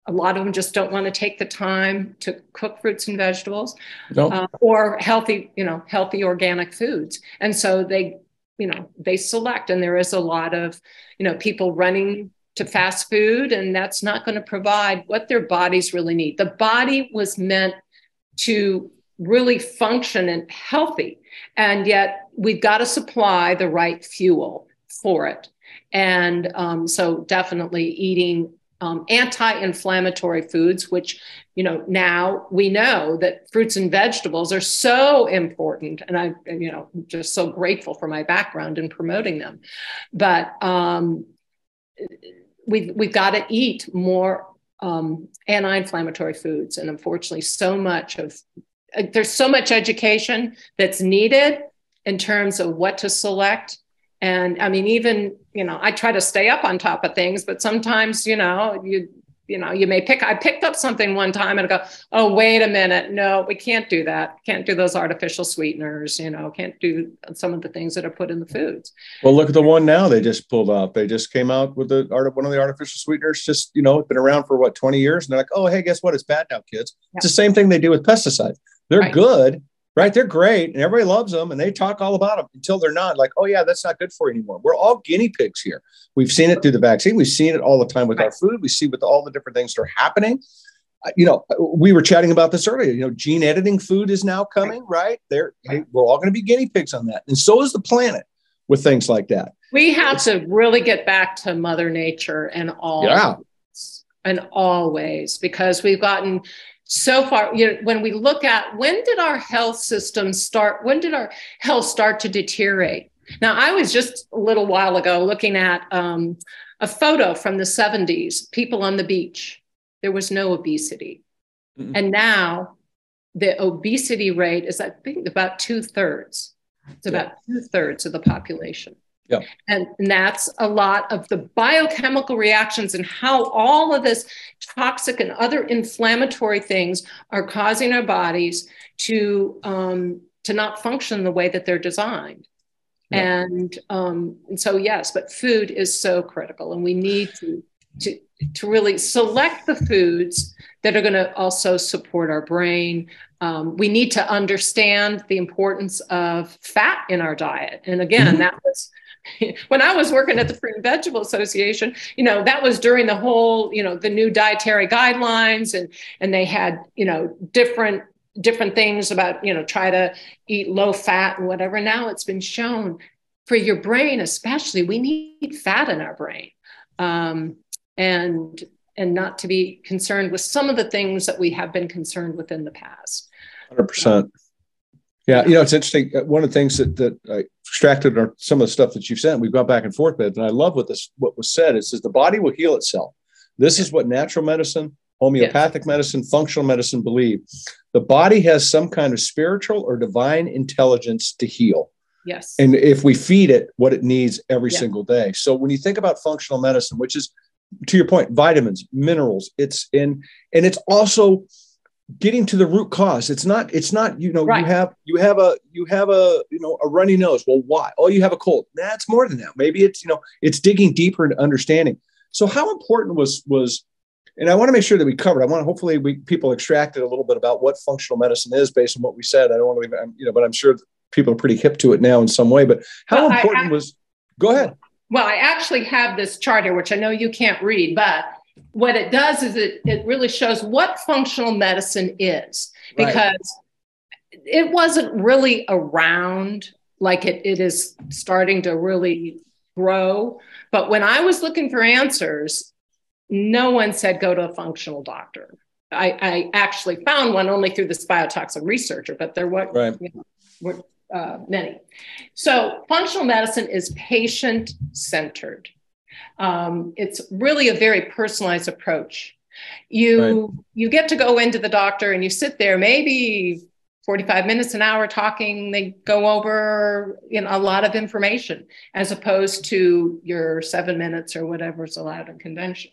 B: a lot of them just don't want to take the time to cook fruits and vegetables nope. uh, or healthy you know healthy organic foods. And so they you know they select and there is a lot of you know people running to fast food, and that's not going to provide what their bodies really need. The body was meant to really function and healthy, and yet we've got to supply the right fuel for it. And um, so, definitely eating um, anti-inflammatory foods which you know now we know that fruits and vegetables are so important and i you know just so grateful for my background in promoting them but um, we've, we've got to eat more um, anti-inflammatory foods. And unfortunately so much of uh, there's so much education that's needed in terms of what to select. And i mean even you know i try to stay up on top of things but sometimes you know you you know you may pick i picked up something one time and I go oh wait a minute. No we can't do that. Can't do those artificial sweeteners you know can't do some of the things that are put in the foods.
A: Well look at the one now they just pulled out. They just came out with the art of one of the artificial sweeteners just you know been around for what 20 years? And they're like oh hey guess what? It's bad now kids. Yeah. it's the same thing they do with pesticides. They're right. good right? They're great and everybody loves them and they talk all about them until they're not like, oh, yeah, that's not good for you anymore. We're all guinea pigs here. We've seen it through the vaccine. We've seen it all the time with our food. We see with all the different things that are happening. Uh, you know, we were chatting about this earlier. You know, gene editing food is now coming, right? There, hey, we're all going to be guinea pigs on that, and so is the planet with things like that.
B: We have to really get back to Mother Nature and all, yeah, and always because we've gotten so far you know when we look at when did our health system start when did our health start to deteriorate? Now i was just a little while ago looking at um, a photo from the 70s people on the beach. There was no obesity. Mm-hmm. and now the obesity rate is i think about two-thirds it's about yeah. two-thirds of the population
A: yeah.
B: And, and that's a lot of the biochemical reactions and how all of this toxic and other inflammatory things are causing our bodies to um, to not function the way that they're designed. Yeah. And, um, and so yes, but food is so critical, and we need to to to really select the foods that are going to also support our brain. Um, we need to understand the importance of fat in our diet, and again, mm-hmm. that was when I was working at the Fruit and Vegetable Association, you know, that was during the whole, you know, the new dietary guidelines and and they had, you know, different different things about, you know, try to eat low fat and whatever. Now it's been shown for your brain, especially, we need fat in our brain. Um, and and not to be concerned with some of the things that we have been concerned with in the past.
A: 100%. Yeah, you know, it's interesting. Uh, one of the things that that I extracted are some of the stuff that you've sent. We've gone back and forth with, and I love what this what was said. It says the body will heal itself. This is what natural medicine, homeopathic yes. medicine, functional medicine believe. The body has some kind of spiritual or divine intelligence to heal.
B: Yes.
A: And if we feed it what it needs every yeah. single day. So when you think about functional medicine, which is to your point, vitamins, minerals, it's in, and it's also getting to the root cause. It's not it's not you know right. you have you have a you have a you know a runny nose. Well why? Oh you have a cold. That's more than that. Maybe it's you know it's digging deeper into understanding. So how important was was and i want to make sure that we covered i want to hopefully we people extracted a little bit about what functional medicine is based on what we said. I don't want to leave you know but i'm sure people are pretty hip to it now in some way but how well, important I, I, was go ahead.
B: Well i actually have this chart here which i know you can't read but what it does is it, it really shows what functional medicine is because right. it wasn't really around like it, it is starting to really grow. But when I was looking for answers, no one said go to a functional doctor. I, I actually found one only through this biotoxin researcher, but there were, right. you know, were uh, many. So, functional medicine is patient centered. Um, it's really a very personalized approach. You right. you get to go into the doctor and you sit there maybe 45 minutes an hour talking they go over you know a lot of information as opposed to your 7 minutes or whatever is allowed in convention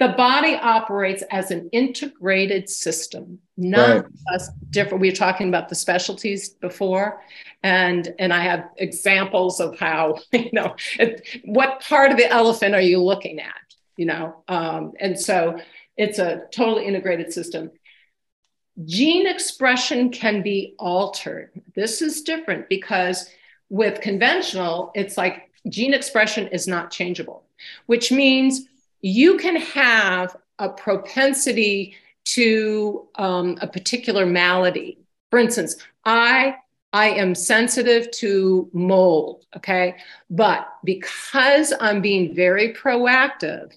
B: the body operates as an integrated system not right. different we were talking about the specialties before and and i have examples of how you know it, what part of the elephant are you looking at you know? Um, and so it's a totally integrated system. Gene expression can be altered. This is different because with conventional it's like gene expression is not changeable which means you can have a propensity to um, a particular malady. For instance, I I am sensitive to mold, okay? But because I'm being very proactive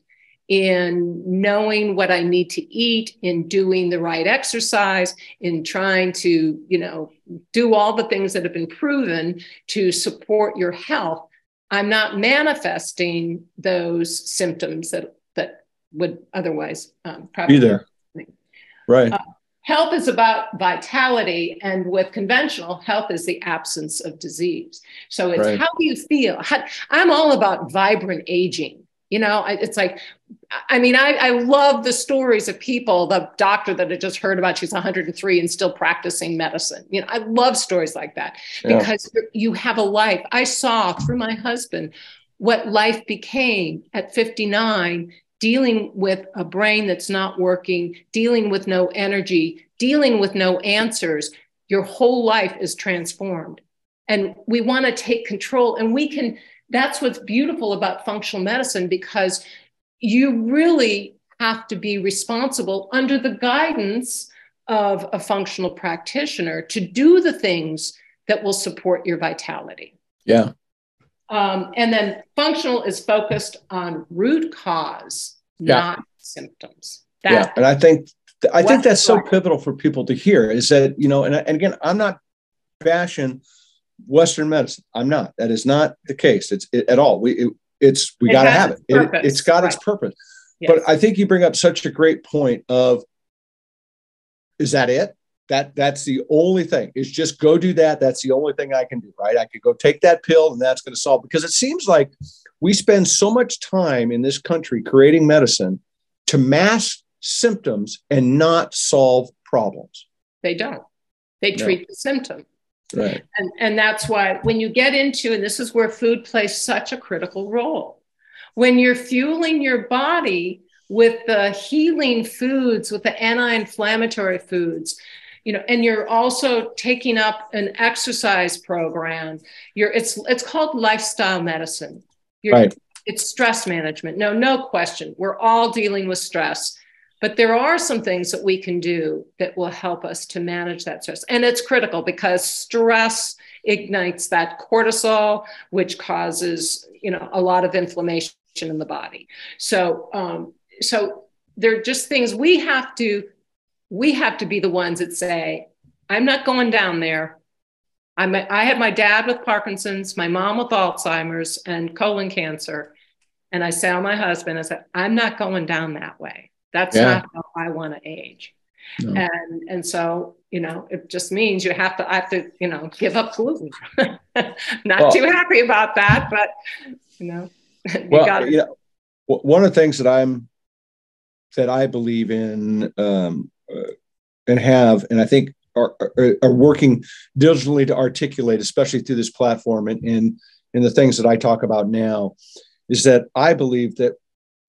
B: in knowing what I need to eat, in doing the right exercise, in trying to, you know, do all the things that have been proven to support your health, I'm not manifesting those symptoms that that would otherwise um,
A: probably be there. Right. Uh,
B: health is about vitality, and with conventional, health is the absence of disease. So it's right. how do you feel? How, I'm all about vibrant aging. You know, it's like, I mean, I, I love the stories of people, the doctor that I just heard about, she's 103 and still practicing medicine. You know, I love stories like that because yeah. you have a life. I saw through my husband what life became at 59 dealing with a brain that's not working, dealing with no energy, dealing with no answers, your whole life is transformed. And we want to take control. And we can, that's what's beautiful about functional medicine because you really have to be responsible under the guidance of a functional practitioner to do the things that will support your vitality.
A: Yeah.
B: Um, and then functional is focused on root cause, yeah. not symptoms.
A: That, yeah, and I think I think that's so pivotal for people to hear is that you know, and, and again, I'm not bashing Western medicine. I'm not. That is not the case. It's it, at all. We it, it's we got to have it. it. has got right. its purpose. Yes. But I think you bring up such a great point of is that it? That that's the only thing is just go do that. That's the only thing I can do, right? I could go take that pill and that's going to solve because it seems like we spend so much time in this country creating medicine to mask symptoms and not solve problems.
B: They don't. They treat no. the symptom.
A: Right.
B: And, and that's why when you get into, and this is where food plays such a critical role, when you're fueling your body with the healing foods, with the anti inflammatory foods, you know and you're also taking up an exercise program. You're it's it's called lifestyle medicine. You're,
A: right.
B: it's stress management. No no question we're all dealing with stress but there are some things that we can do that will help us to manage that stress. And it's critical because stress ignites that cortisol which causes you know a lot of inflammation in the body. So um, so they're just things we have to we have to be the ones that say, I'm not going down there. I'm, I had my dad with Parkinson's, my mom with Alzheimer's and colon cancer. And I said, my husband, I said, I'm not going down that way. That's yeah. not how I want to age. No. And and so you know it just means you have to I have to you know give up gluten. not well, too happy about that, but you know.
A: you well, gotta- you know, one of the things that I'm that I believe in um, and have, and I think are, are, are, working diligently to articulate, especially through this platform and in in the things that I talk about now, is that I believe that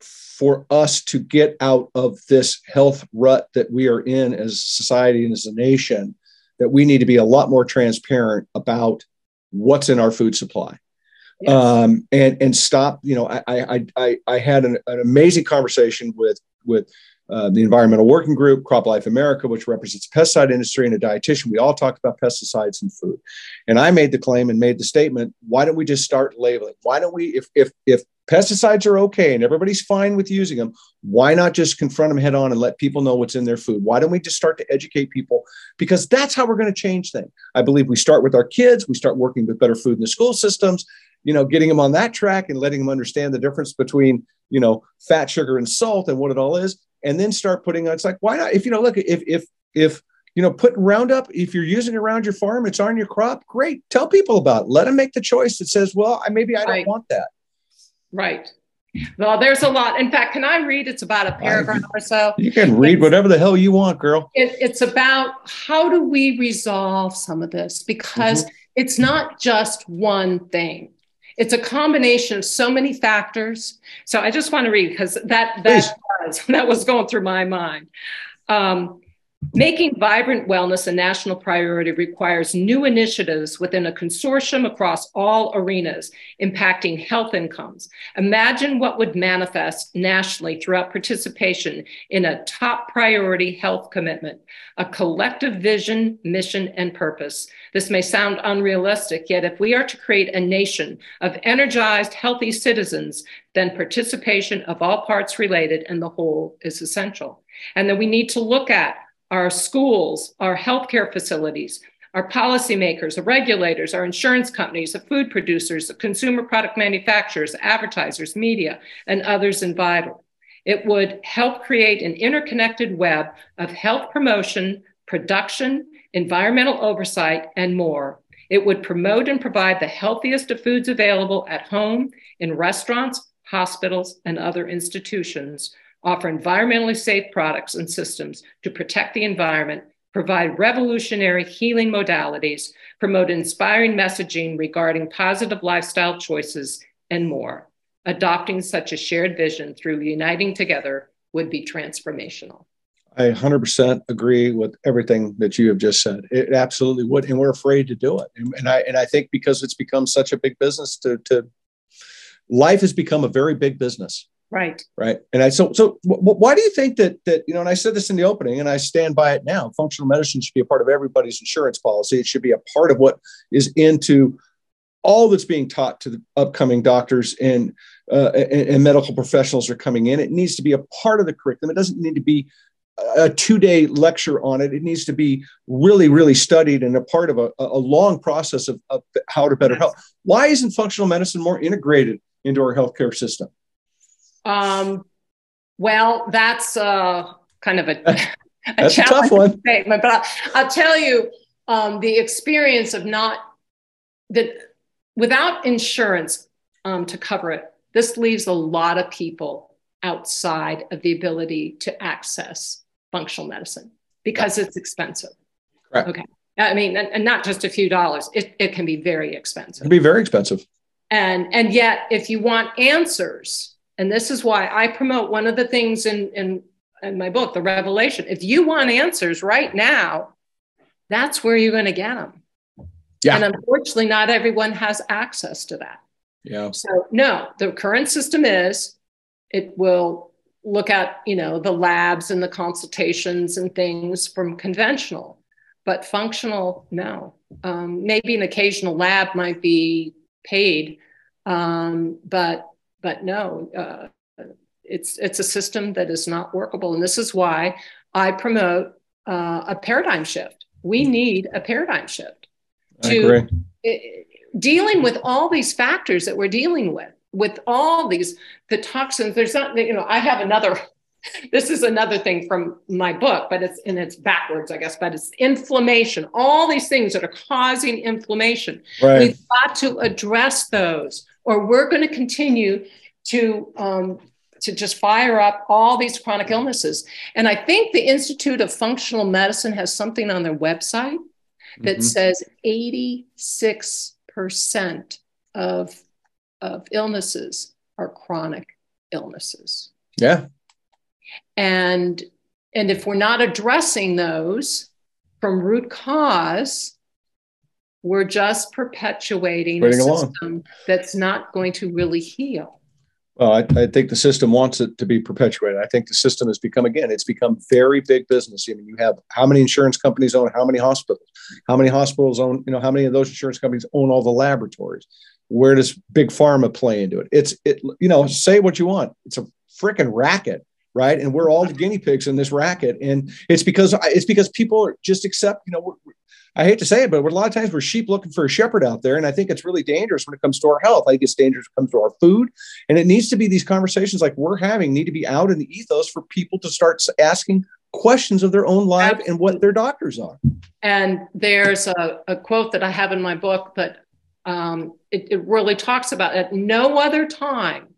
A: for us to get out of this health rut that we are in as society and as a nation, that we need to be a lot more transparent about what's in our food supply. Yes. Um, and and stop. You know, I I I, I had an, an amazing conversation with with uh, the Environmental Working Group, Crop Life America, which represents the pesticide industry, and a dietitian. We all talk about pesticides and food. And I made the claim and made the statement: Why don't we just start labeling? Why don't we, if if if pesticides are okay and everybody's fine with using them, why not just confront them head on and let people know what's in their food? Why don't we just start to educate people? Because that's how we're going to change things. I believe we start with our kids. We start working with better food in the school systems. You know, getting them on that track and letting them understand the difference between you know fat, sugar, and salt and what it all is and then start putting on. It's like why not? If you know, look, if if if you know, putting Roundup, if you're using it around your farm, it's on your crop. Great, tell people about. It. Let them make the choice that says, well, I maybe I don't right. want that.
B: Right. Well, there's a lot. In fact, can I read? It's about a paragraph or so.
A: You can read it's, whatever the hell you want, girl.
B: It, it's about how do we resolve some of this because mm-hmm. it's not just one thing. It's a combination of so many factors. So I just want to read because that that was, that was going through my mind. Um, Making vibrant wellness a national priority requires new initiatives within a consortium across all arenas, impacting health incomes. Imagine what would manifest nationally throughout participation in a top priority health commitment, a collective vision, mission, and purpose. This may sound unrealistic, yet, if we are to create a nation of energized, healthy citizens, then participation of all parts related and the whole is essential. And then we need to look at our schools, our healthcare facilities, our policymakers, our regulators, our insurance companies, the food producers, the consumer product manufacturers, advertisers, media, and others in vital. It would help create an interconnected web of health promotion, production, environmental oversight, and more. It would promote and provide the healthiest of foods available at home, in restaurants, hospitals, and other institutions offer environmentally safe products and systems to protect the environment, provide revolutionary healing modalities, promote inspiring messaging regarding positive lifestyle choices, and more. Adopting such a shared vision through uniting together would be transformational.
A: I 100% agree with everything that you have just said. It absolutely would, and we're afraid to do it. And, and I and I think because it's become such a big business, to, to life has become a very big business.
B: Right.
A: Right. And I so so w- why do you think that that you know? And I said this in the opening, and I stand by it now. Functional medicine should be a part of everybody's insurance policy. It should be a part of what is into all that's being taught to the upcoming doctors and, uh, and, and medical professionals are coming in. It needs to be a part of the curriculum. It doesn't need to be a two day lecture on it. It needs to be really, really studied and a part of a, a long process of, of how to better yes. health. Why isn't functional medicine more integrated into our healthcare system?
B: Um, well, that's uh, kind of a,
A: a that's a tough one.
B: statement, but I'll, I'll tell you um, the experience of not that without insurance um, to cover it. This leaves a lot of people outside of the ability to access functional medicine because it's expensive.
A: Correct.
B: Okay. I mean, and, and, not just a few dollars. It, it can be very expensive. It
A: can be very expensive.
B: And and yet, if you want answers, and this is why I promote one of the things in, in, in my book, The Revelation. If you want answers right now, that's where you're going to get them.
A: Yeah.
B: And unfortunately, not everyone has access to that.
A: Yeah.
B: So, no, the current system is it will look at, you know, the labs and the consultations and things from conventional, but functional, no. Um, maybe an occasional lab might be paid, um, but but no, uh, it's it's a system that is not workable, and this is why I promote uh, a paradigm shift. We need a paradigm shift to it, dealing with all these factors that we're dealing with, with all these the toxins. There's not, you know, I have another. This is another thing from my book, but it's and it's backwards, I guess. But it's inflammation. All these things that are causing inflammation.
A: Right.
B: We've got to address those or we're going to continue to um, to just fire up all these chronic illnesses. And I think the Institute of Functional Medicine has something on their website that mm-hmm. says 86% of, of illnesses are chronic illnesses.
A: Yeah.
B: And and if we're not addressing those from root cause, we're just perpetuating a system along. that's not going to really heal.
A: Well, I, I, think the system wants it to be perpetuated. I think the system has become, again, it's become very big business. I mean, you have how many insurance companies own how many hospitals? How many hospitals own, you know, how many of those insurance companies own all the laboratories? Where does big pharma play into it? It's, it, you know, say what you want. It's a freaking racket right and we're all the guinea pigs in this racket and it's because it's because people are just accept you know I hate to say it, but a lot of times we're sheep looking for a shepherd out there. And I think it's really dangerous when it comes to our health. I think it's dangerous when it comes to our food. And it needs to be these conversations like we're having need to be out in the ethos for people to start asking questions of their own life Absolutely. and what their doctors are.
B: And there's a, a quote that I have in my book but um, it, it really talks about at no other time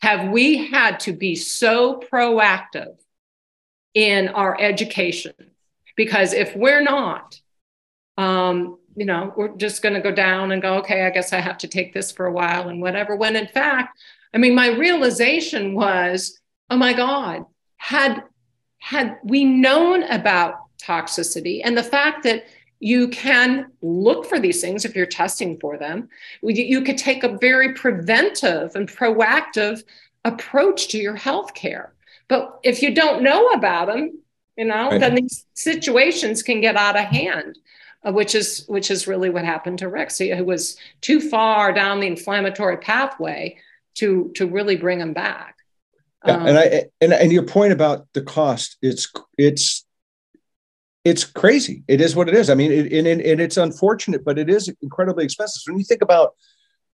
B: have we had to be so proactive in our education. Because if we're not, um, you know, we're just going to go down and go, okay, I guess I have to take this for a while and whatever. When in fact, I mean, my realization was, oh my God, had had we known about toxicity. And the fact that you can look for these things if you're testing for them. You could take a very preventive and proactive approach to your health care. But if you don't know about them, you know, right. then these situations can get out of hand. Uh, which is which is really what happened to. So he was too far down the inflammatory pathway to to really bring him back.
A: Yeah, um, and I and and your point about the cost, it's it's it's crazy. It is what it is. I mean, it, and, and it's unfortunate, but it is incredibly expensive. When you think about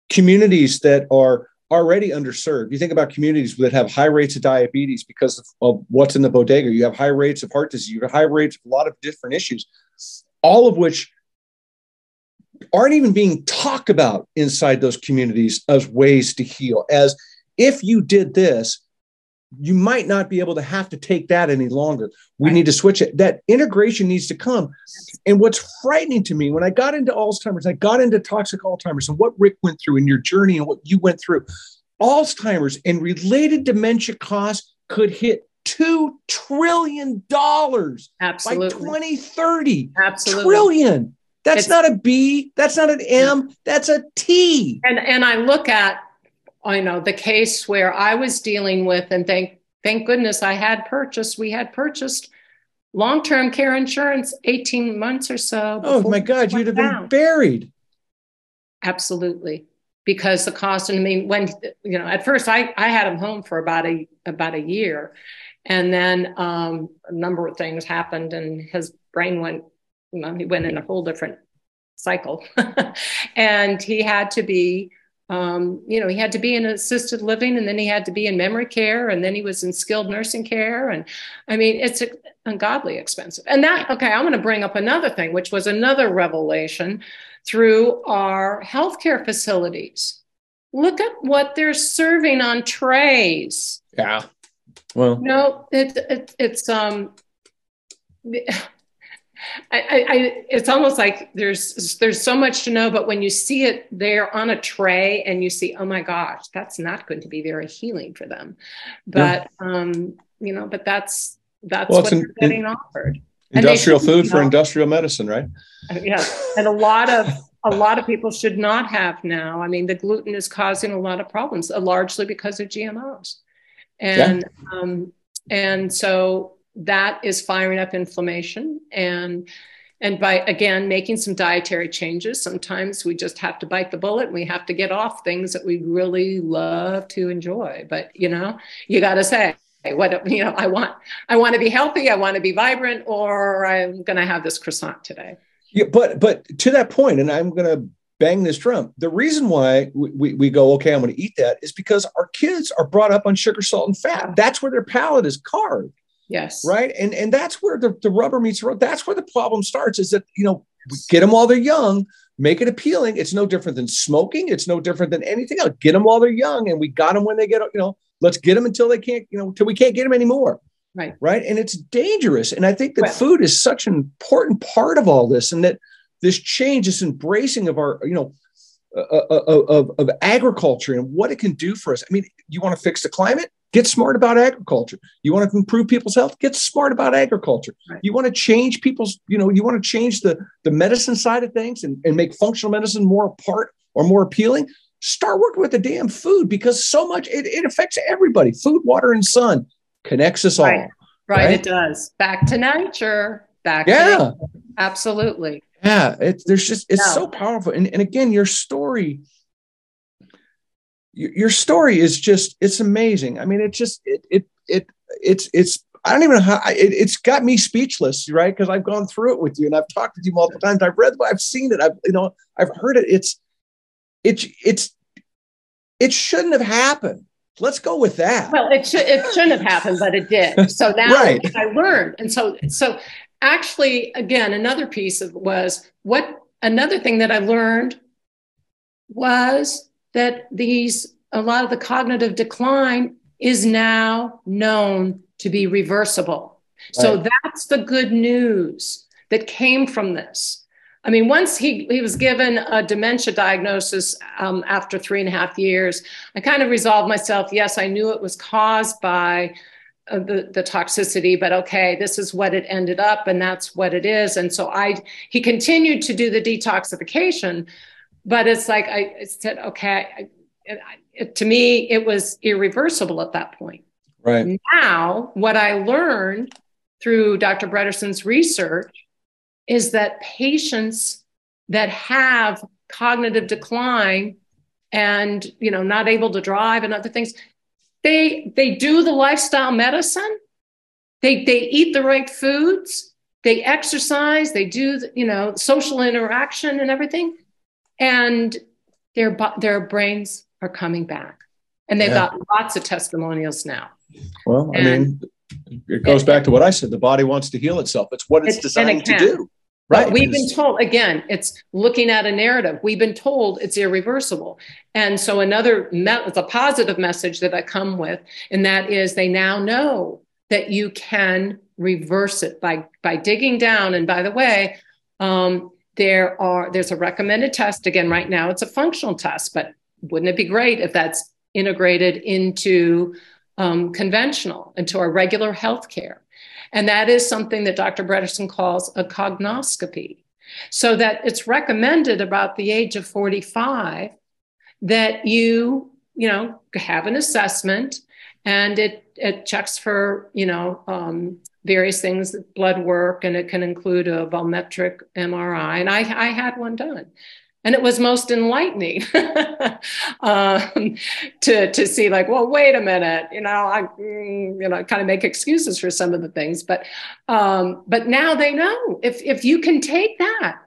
A: communities that are already underserved, you think about communities that have high rates of diabetes because of, of what's in the bodega. You have high rates of heart disease. You have high rates of a lot of different issues, all of which aren't even being talked about inside those communities as ways to heal. As if you did this, you might not be able to have to take that any longer. We need to switch it. That integration needs to come. And what's frightening to me when I got into Alzheimer's, I got into toxic Alzheimer's and what Rick went through in your journey and what you went through, Alzheimer's and related dementia costs could hit $2 trillion
B: Absolutely.
A: by 2030.
B: Absolutely.
A: Trillion. That's it's, not a B. That's not an M. That's a T.
B: And and I look at I know the case where I was dealing with, and thank thank goodness I had purchased. We had purchased long term care insurance, eighteen months or so.
A: Oh my God, you'd have down. been buried.
B: Absolutely, because the cost. And I mean, when you know, at first I I had him home for about a about a year, and then um, a number of things happened, and his brain went. You know, he went in a whole different cycle, and he had to be um, you know, he had to be in assisted living and then he had to be in memory care and then he was in skilled nursing care. And I mean, it's ungodly expensive. And that, okay, I'm going to bring up another thing, which was another revelation through our healthcare facilities. Look at what they're serving on trays.
A: Yeah. Well,
B: no, it, it, it's, um, I, I, it's almost like there's there's so much to know, but when you see it there on a tray and you see, oh my gosh, that's not going to be very healing for them. But yeah. um, you know, but that's that's well, what they're getting offered.
A: Industrial food for industrial medicine, right?
B: Uh, yes, and a lot of a lot of people should not have now. I mean, the gluten is causing a lot of problems, uh, largely because of GMOs, and yeah. um, and so that is firing up inflammation and and by again making some dietary changes sometimes we just have to bite the bullet and we have to get off things that we really love to enjoy but you know you got to say what you know i want i want to be healthy i want to be vibrant or i'm going to have this croissant today
A: yeah but but to that point and i'm going to bang this drum the reason why we, we, we go okay i'm going to eat that is because our kids are brought up on sugar salt and fat that's where their palate is carved
B: Yes.
A: Right. And and that's where the, the rubber meets the road. That's where the problem starts is that, you know, get them while they're young, make it appealing. It's no different than smoking. It's no different than anything else. Get them while they're young. And we got them when they get, you know, let's get them until they can't, you know, until we can't get them anymore.
B: Right.
A: Right. And it's dangerous. And I think that food is such an important part of all this and that this change, this embracing of our, you know, uh, uh, uh of, of agriculture and what it can do for us. I mean, you want to fix the climate? Get smart about agriculture. You want to improve people's health? Get smart about agriculture. Right. You want to change people's, you know, you want to change the, the medicine side of things and, and make functional medicine more part or more appealing. Start working with the damn food because so much it, it affects everybody. Food, water, and sun connects us
B: right.
A: all.
B: Right. right, it does. Back to nature. Back yeah. Absolutely.
A: Yeah. it's there's just it's no. so powerful. And, and again, your story your story is just it's amazing. I mean, it just it it it it's it's I don't even know how it, has got me speechless, right? Because I've gone through it with you and I've talked with you multiple times. I've read, I've seen it. I've you know I've heard it. It's it's it's it shouldn't have happened. Let's go with that.
B: Well, it should it shouldn't have happened, but it did. So now right. I learned, and so so actually, again, another piece of was what another thing that I learned was that these a lot of the cognitive decline is now known to be reversible. Right. So that's the good news that came from this. I mean, once he, he was given a dementia diagnosis um, after three and a half years, I kind of resolved myself. Yes, I knew it was caused by Uh, the, the toxicity, but okay, this is what it ended up, and that's what it is. And so I, he continued to do the detoxification, but it's like I, said, okay, I, it, to me, it was irreversible at that point.
A: Right
B: now, what I learned through Dr. Bredesen's research is that patients that have cognitive decline and you know not able to drive and other things they they do the lifestyle medicine. They they eat the right foods. They exercise. They do you know social interaction and everything. And their their brains are coming back. And they've yeah. got lots of testimonials now.
A: Well and, i mean it goes back to what i said. The body wants to heal itself. It's what it's, it's designed it to do
B: Right. But we've been told, again, it's looking at a narrative. We've been told it's irreversible. And so another, it's a positive message that I come with, and that is they now know that you can reverse it by, by digging down. And by the way, um, there are, there's a recommended test. Again, right now it's a functional test, but wouldn't it be great if that's integrated into um, conventional, into our regular healthcare? And that is something that Dr. Bredesen calls a cognoscopy. So that it's recommended about the age of 45 that you, you know, have an assessment and it, it checks for, you know, um, various things, blood work, and it can include a volumetric MRI. And I, I had one done and it was most enlightening um, to to see like well wait a minute you know i mm, you know kind of make excuses for some of the things. But um, but now they know if if you can take that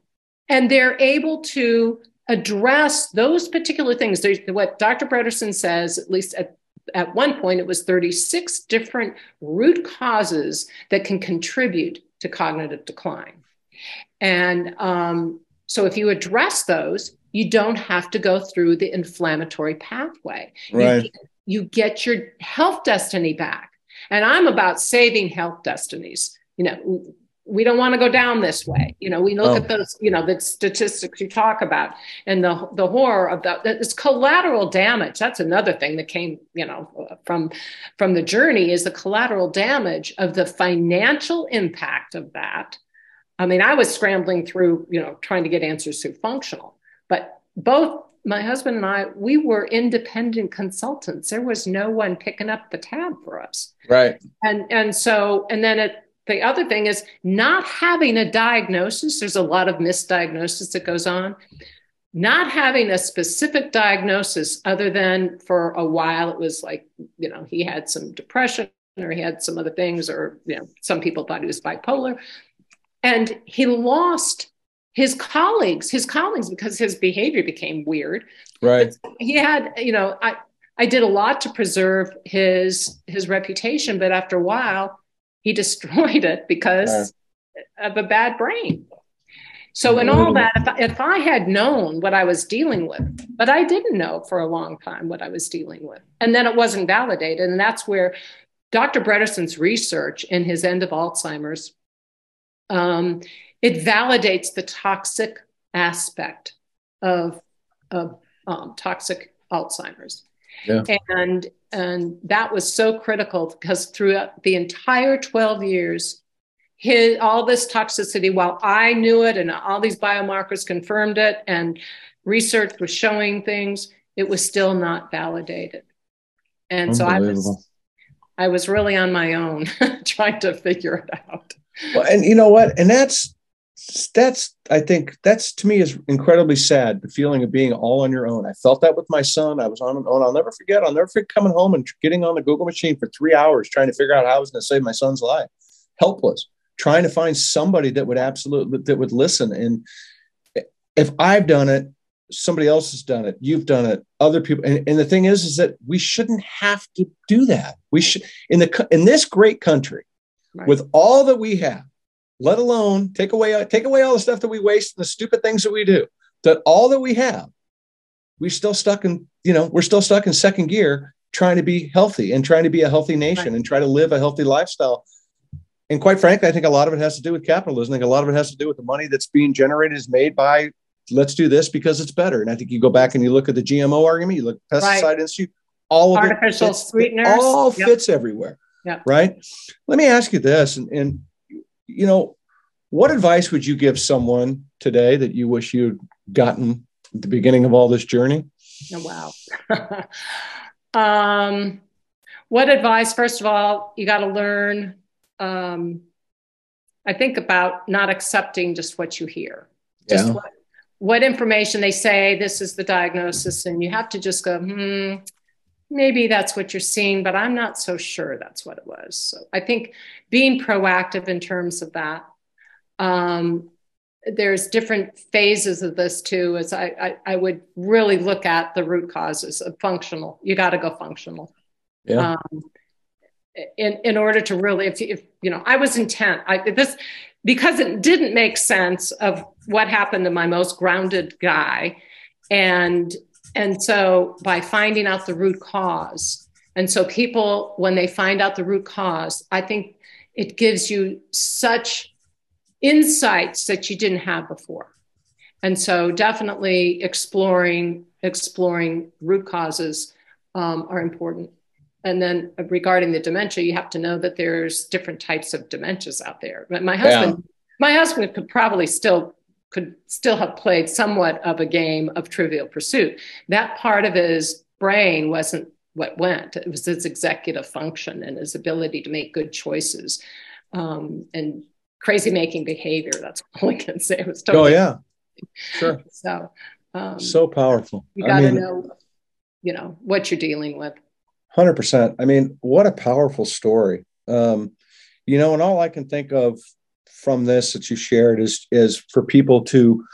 B: and they're able to address those particular things. There's, what dr Bredesen says at least at at one point it was 36 different root causes that can contribute to cognitive decline. And um, so if you address those, you don't have to go through the inflammatory pathway.
A: Right.
B: You, you get your health destiny back. And I'm about saving health destinies. You know, we don't want to go down this way. You know, we look oh. at those, you know, the statistics you talk about and the the horror of that. It's collateral damage. That's another thing that came, you know, from from the journey is the collateral damage of the financial impact of that I mean, I was scrambling through, you know, trying to get answers through functional, but both my husband and I, we were independent consultants. There was no one picking up the tab for us.
A: Right.
B: And and so and then it the other thing is not having a diagnosis. There's a lot of misdiagnosis that goes on. Not having a specific diagnosis, other than for a while, it was like, you know, he had some depression or he had some other things, or, you know, some people thought he was bipolar. And he lost his colleagues, his colleagues, because his behavior became weird.
A: Right.
B: He had, you know, I, I did a lot to preserve his his reputation, but after a while, he destroyed it because of a bad brain. So, in all mm-hmm. that, if I, if I had known what I was dealing with, but I didn't know for a long time what I was dealing with, and then it wasn't validated, and that's where Dr. Bredesen's research in his end of Alzheimer's um, it validates the toxic aspect of, of um, toxic Alzheimer's. Yeah. And, and that was so critical because throughout the entire 12 years, his, all this toxicity, while I knew it and all these biomarkers confirmed it and research was showing things, it was still not validated. And so I was, I was really on my own trying to figure it out.
A: Well, and you know what? And that's that's I think that's to me is incredibly sad. The feeling of being all on your own. I felt that with my son. I was on my own. I'll never forget. I'll never forget coming home and getting on the Google machine for three hours trying to figure out how I was going to save my son's life. Helpless, trying to find somebody that would absolutely that would listen. And if I've done it, somebody else has done it. You've done it. Other people. And, and the thing is, is that we shouldn't have to do that. We should in the in this great country right. with all that we have, let alone take away take away all the stuff that we waste and the stupid things that we do. That all that we have, we're still stuck in, you know, we're still stuck in second gear trying to be healthy and trying to be a healthy nation right. and try to live a healthy lifestyle. And quite frankly, I think a lot of it has to do with capitalism. I think a lot of it has to do with the money that's being generated is made by let's do this because it's better. And I think you go back and you look at the GMO argument, you look at pesticide right. institute, all of
B: artificial
A: it
B: sweeteners,
A: all yep. fits everywhere. Yeah. Right. Let me ask you this, and, and you know, what advice would you give someone today that you wish you'd gotten at the beginning of all this journey?
B: Oh, wow. um, what advice? First of all, you got to learn. Um, I think about not accepting just what you hear, just yeah. what, what information they say. This is the diagnosis, and you have to just go, hmm, maybe that's what you're seeing, but I'm not so sure that's what it was. So I think being proactive in terms of that. Um, there's different phases of this too. As I, I, I, would really look at the root causes of functional. You got to go functional. Yeah. Um, in in order to really, if, if you know, I was intent. I this because it didn't make sense of what happened to my most grounded guy, and and so by finding out the root cause, and so people when they find out the root cause, I think it gives you such insights that you didn't have before. And so definitely exploring exploring root causes um, are important. And then regarding the dementia, you have to know that there's different types of dementias out there. But my husband, yeah. my husband could probably still could still have played somewhat of a game of Trivial Pursuit. That part of his brain wasn't what went. It was his executive function and his ability to make good choices um, and crazy making behavior. That's all I can say. It was
A: totally. Oh yeah, sure.
B: So, um,
A: so powerful.
B: You got to I mean, know, you know, what you're dealing with.
A: Hundred percent. I mean, what a powerful story. Um, you know, and all I can think of from this that you shared is is for people to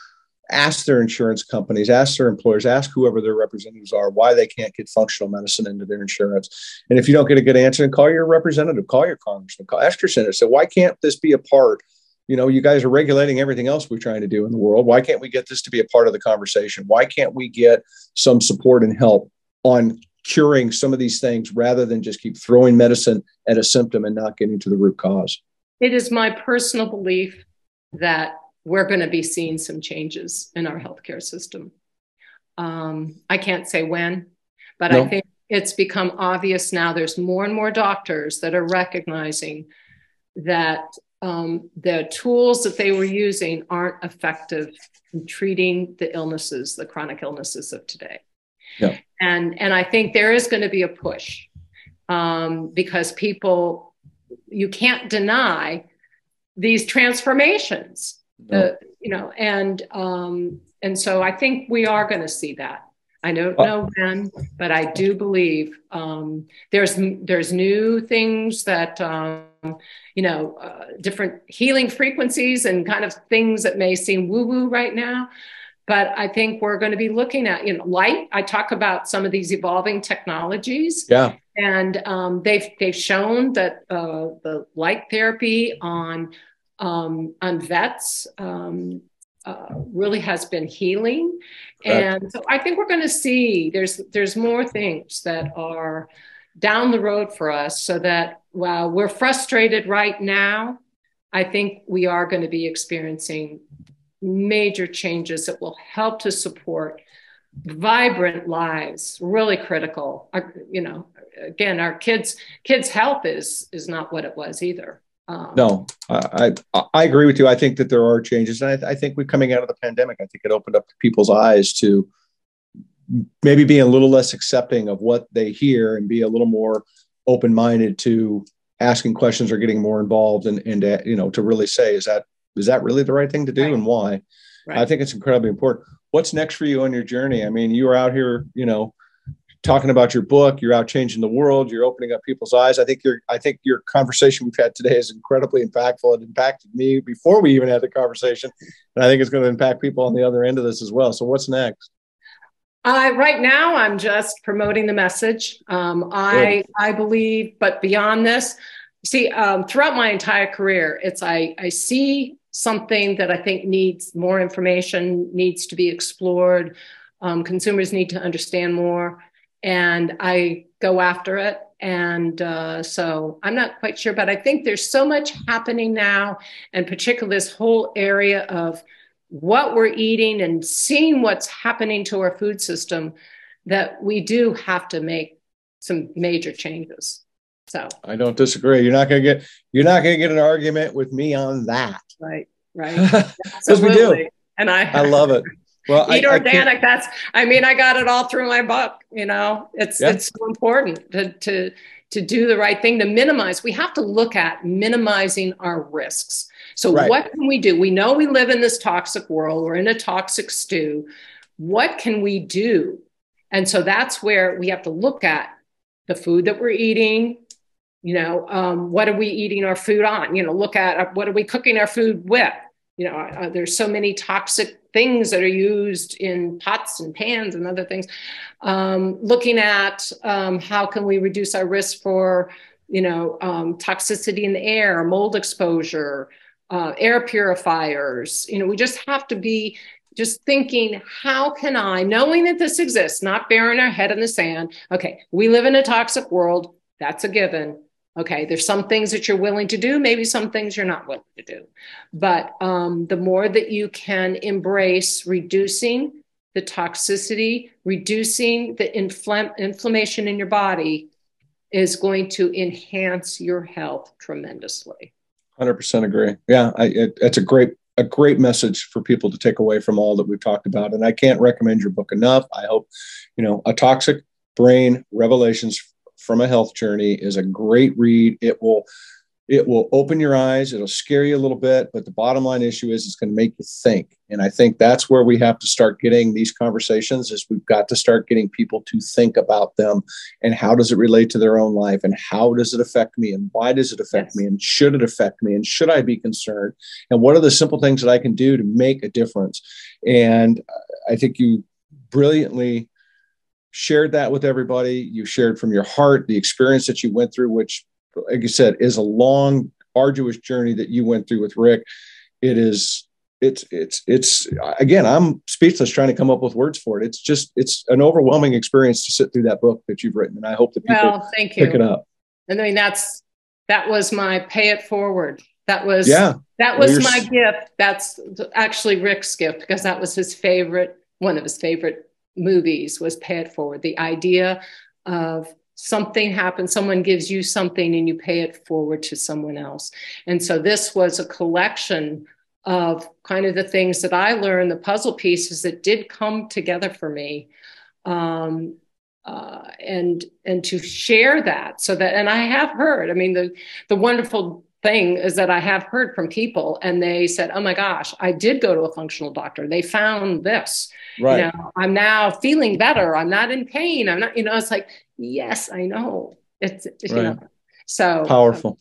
A: ask their insurance companies, ask their employers, ask whoever their representatives are why they can't get functional medicine into their insurance. And if you don't get a good answer, then call your representative, call your congressman, call, ask your senator. So why can't this be a part? You know, you guys are regulating everything else we're trying to do in the world. Why can't we get this to be a part of the conversation? Why can't we get some support and help on curing some of these things rather than just keep throwing medicine at a symptom and not getting to the root cause?
B: It is my personal belief that we're going to be seeing some changes in our healthcare system. Um, I can't say when, but no. I think it's become obvious now. There's more and more doctors that are recognizing that um, the tools that they were using aren't effective in treating the illnesses, the chronic illnesses of today. Yeah. And and I think there is going to be a push um, because people, you can't deny these transformations no. you know, and um, and so I think we are going to see that. I don't know when, but I do believe um, there's there's new things that um, you know, uh, different healing frequencies and kind of things that may seem woo woo right now. But I think we're going to be looking at you know light. I talk about some of these evolving technologies.
A: Yeah.
B: And um, they've they've shown that uh, the light therapy on um, on vets um, uh, really has been healing. And so I think we're going to see there's there's more things that are down the road for us so that while we're frustrated right now, I think we are going to be experiencing major changes that will help to support vibrant lives really critical you know again our kids kids health is is not what it was either
A: um, no, I, I, I agree with you. I think that there are changes, and I, I think we're coming out of the pandemic. I think it opened up people's eyes to maybe being a little less accepting of what they hear and be a little more open minded to asking questions or getting more involved and and uh, you know to really say is that is that really the right thing to do right. and why? Right. I think it's incredibly important. What's next for you on your journey? I mean, you are out here, you know, talking about your book. You're out changing the world. You're opening up people's eyes. I think your I think your conversation we've had today is incredibly impactful. It impacted me before we even had the conversation, and I think it's going to impact people on the other end of this as well. So what's next?
B: Uh, right now, I'm just promoting the message. Um, I I believe, but beyond this, see, um, throughout my entire career, it's I I see something that I think needs more information, needs to be explored. Um, consumers need to understand more and I go after it. And uh, so I'm not quite sure, but I think there's so much happening now, and particularly this whole area of what we're eating and seeing what's happening to our food system that we do have to make some major changes. So
A: I don't disagree. You're not going to get you're not going to get an argument with me on that.
B: Right. Right.
A: Because we do.
B: And I
A: I love it.
B: Well, eat I, organic. I that's I mean, I got it all through my book. You know, it's yeah. it's so important to to to do the right thing to minimize. We have to look at minimizing our risks. So right. what can we do? We know we live in this toxic world. We're in a toxic stew. What can we do? And so that's where we have to look at the food that we're eating, you know um, what are we eating our food on you know look at uh, what are we cooking our food with you know uh, there's so many toxic things that are used in pots and pans and other things um, looking at um, how can we reduce our risk for you know um, toxicity in the air mold exposure uh, air purifiers you know we just have to be just thinking, how can I, knowing that this exists, not burying our head in the sand, okay, we live in a toxic world, that's a given. Okay, there's some things that you're willing to do, maybe some things you're not willing to do. But um, the more that you can embrace reducing the toxicity, reducing the infl- inflammation in your body, is going to enhance your health tremendously.
A: 100% agree. Yeah, I, it, it's a great a great message for people to take away from all that we've talked about. And I can't recommend your book enough. I hope, you know, a toxic brain revelations from a health journey is a great read. It will it will open your eyes it'll scare you a little bit but the bottom line issue is it's going to make you think and i think that's where we have to start getting these conversations is we've got to start getting people to think about them and how does it relate to their own life and how does it affect me and why does it affect yes. me and should it affect me and should i be concerned and what are the simple things that i can do to make a difference and i think you brilliantly shared that with everybody. You shared from your heart the experience that you went through, which, like you said, is a long, arduous journey that you went through with Rick. It is, it's, it's, it's, again, I'm speechless trying to come up with words for it. It's just, it's an overwhelming experience to sit through that book that you've written. And I hope that people well, thank you. pick it up.
B: And I mean, that's, that was my pay it forward. That was, yeah, that was well, my gift. That's actually Rick's gift because that was his favorite, one of his favorite movies was pay it forward. The idea of something happens, someone gives you something and you pay it forward to someone else. And so this was a collection of kind of the things that I learned, the puzzle pieces that did come together for me. Um, uh, and and to share that so that and I have heard I mean the the wonderful thing is that I have heard from people and they said, Oh my gosh, I did go to a functional doctor. They found this. Right. You know, I'm now feeling better. I'm not in pain. I'm not, you know, it's like, yes, I know. It's, right. you know, so
A: powerful.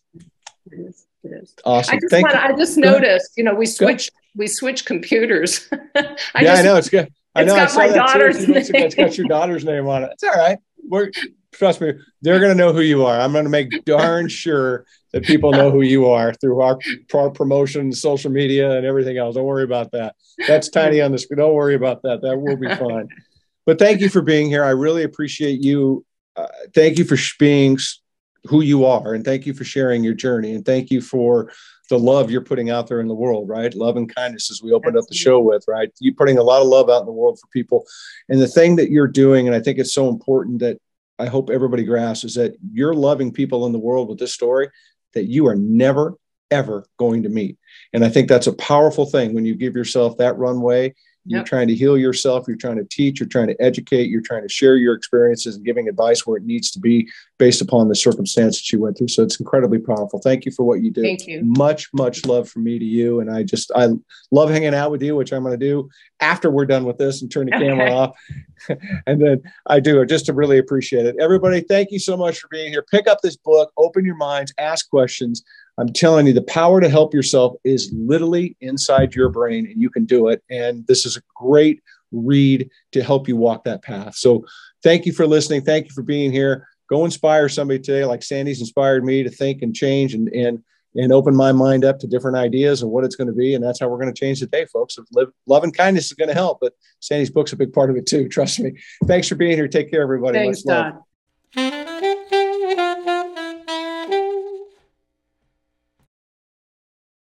B: It is. It is.
A: Awesome.
B: I just,
A: Thank
B: wanna, I just noticed, you know, we switched, we switched computers.
A: I yeah, just, I know. It's good. I know. Got I saw my daughter's name. It's got your daughter's name on it. It's all right. We're, trust me, they're going to know who you are. I'm going to make darn sure that people know who you are through our, our promotion, social media, and everything else. Don't worry about that. That's tiny on the screen. Don't worry about that. That will be fine. But thank you for being here. I really appreciate you. Uh, thank you for being who you are, and thank you for sharing your journey, and thank you for the love you're putting out there in the world, right? Love and kindness, as we opened Absolutely. up the show with, right? You're putting a lot of love out in the world for people, and the thing that you're doing, and I think it's so important that I hope everybody grasps is that you're loving people in the world with this story that you are never, ever going to meet. And I think that's a powerful thing when you give yourself that runway you're trying to heal yourself. You're trying to teach. You're trying to educate. You're trying to share your experiences and giving advice where it needs to be based upon the circumstance that you went through. So it's incredibly powerful. Thank you for what you do.
B: Thank you.
A: Much, much love from me to you. And I just, I love hanging out with you, which I'm going to do after we're done with this and turn the camera off. and then I do just to really appreciate it. Everybody, thank you so much for being here. Pick up this book, open your minds, ask questions. I'm telling you, the power to help yourself is literally inside your brain, and you can do it. And this is a great read to help you walk that path. So, thank you for listening. Thank you for being here. Go inspire somebody today, like Sandy's inspired me to think and change and and and open my mind up to different ideas and what it's going to be. And that's how we're going to change the day, folks. Live, love and kindness is going to help, but Sandy's book's a big part of it too. Trust me. Thanks for being here. Take care, everybody.
B: Thanks, Much love.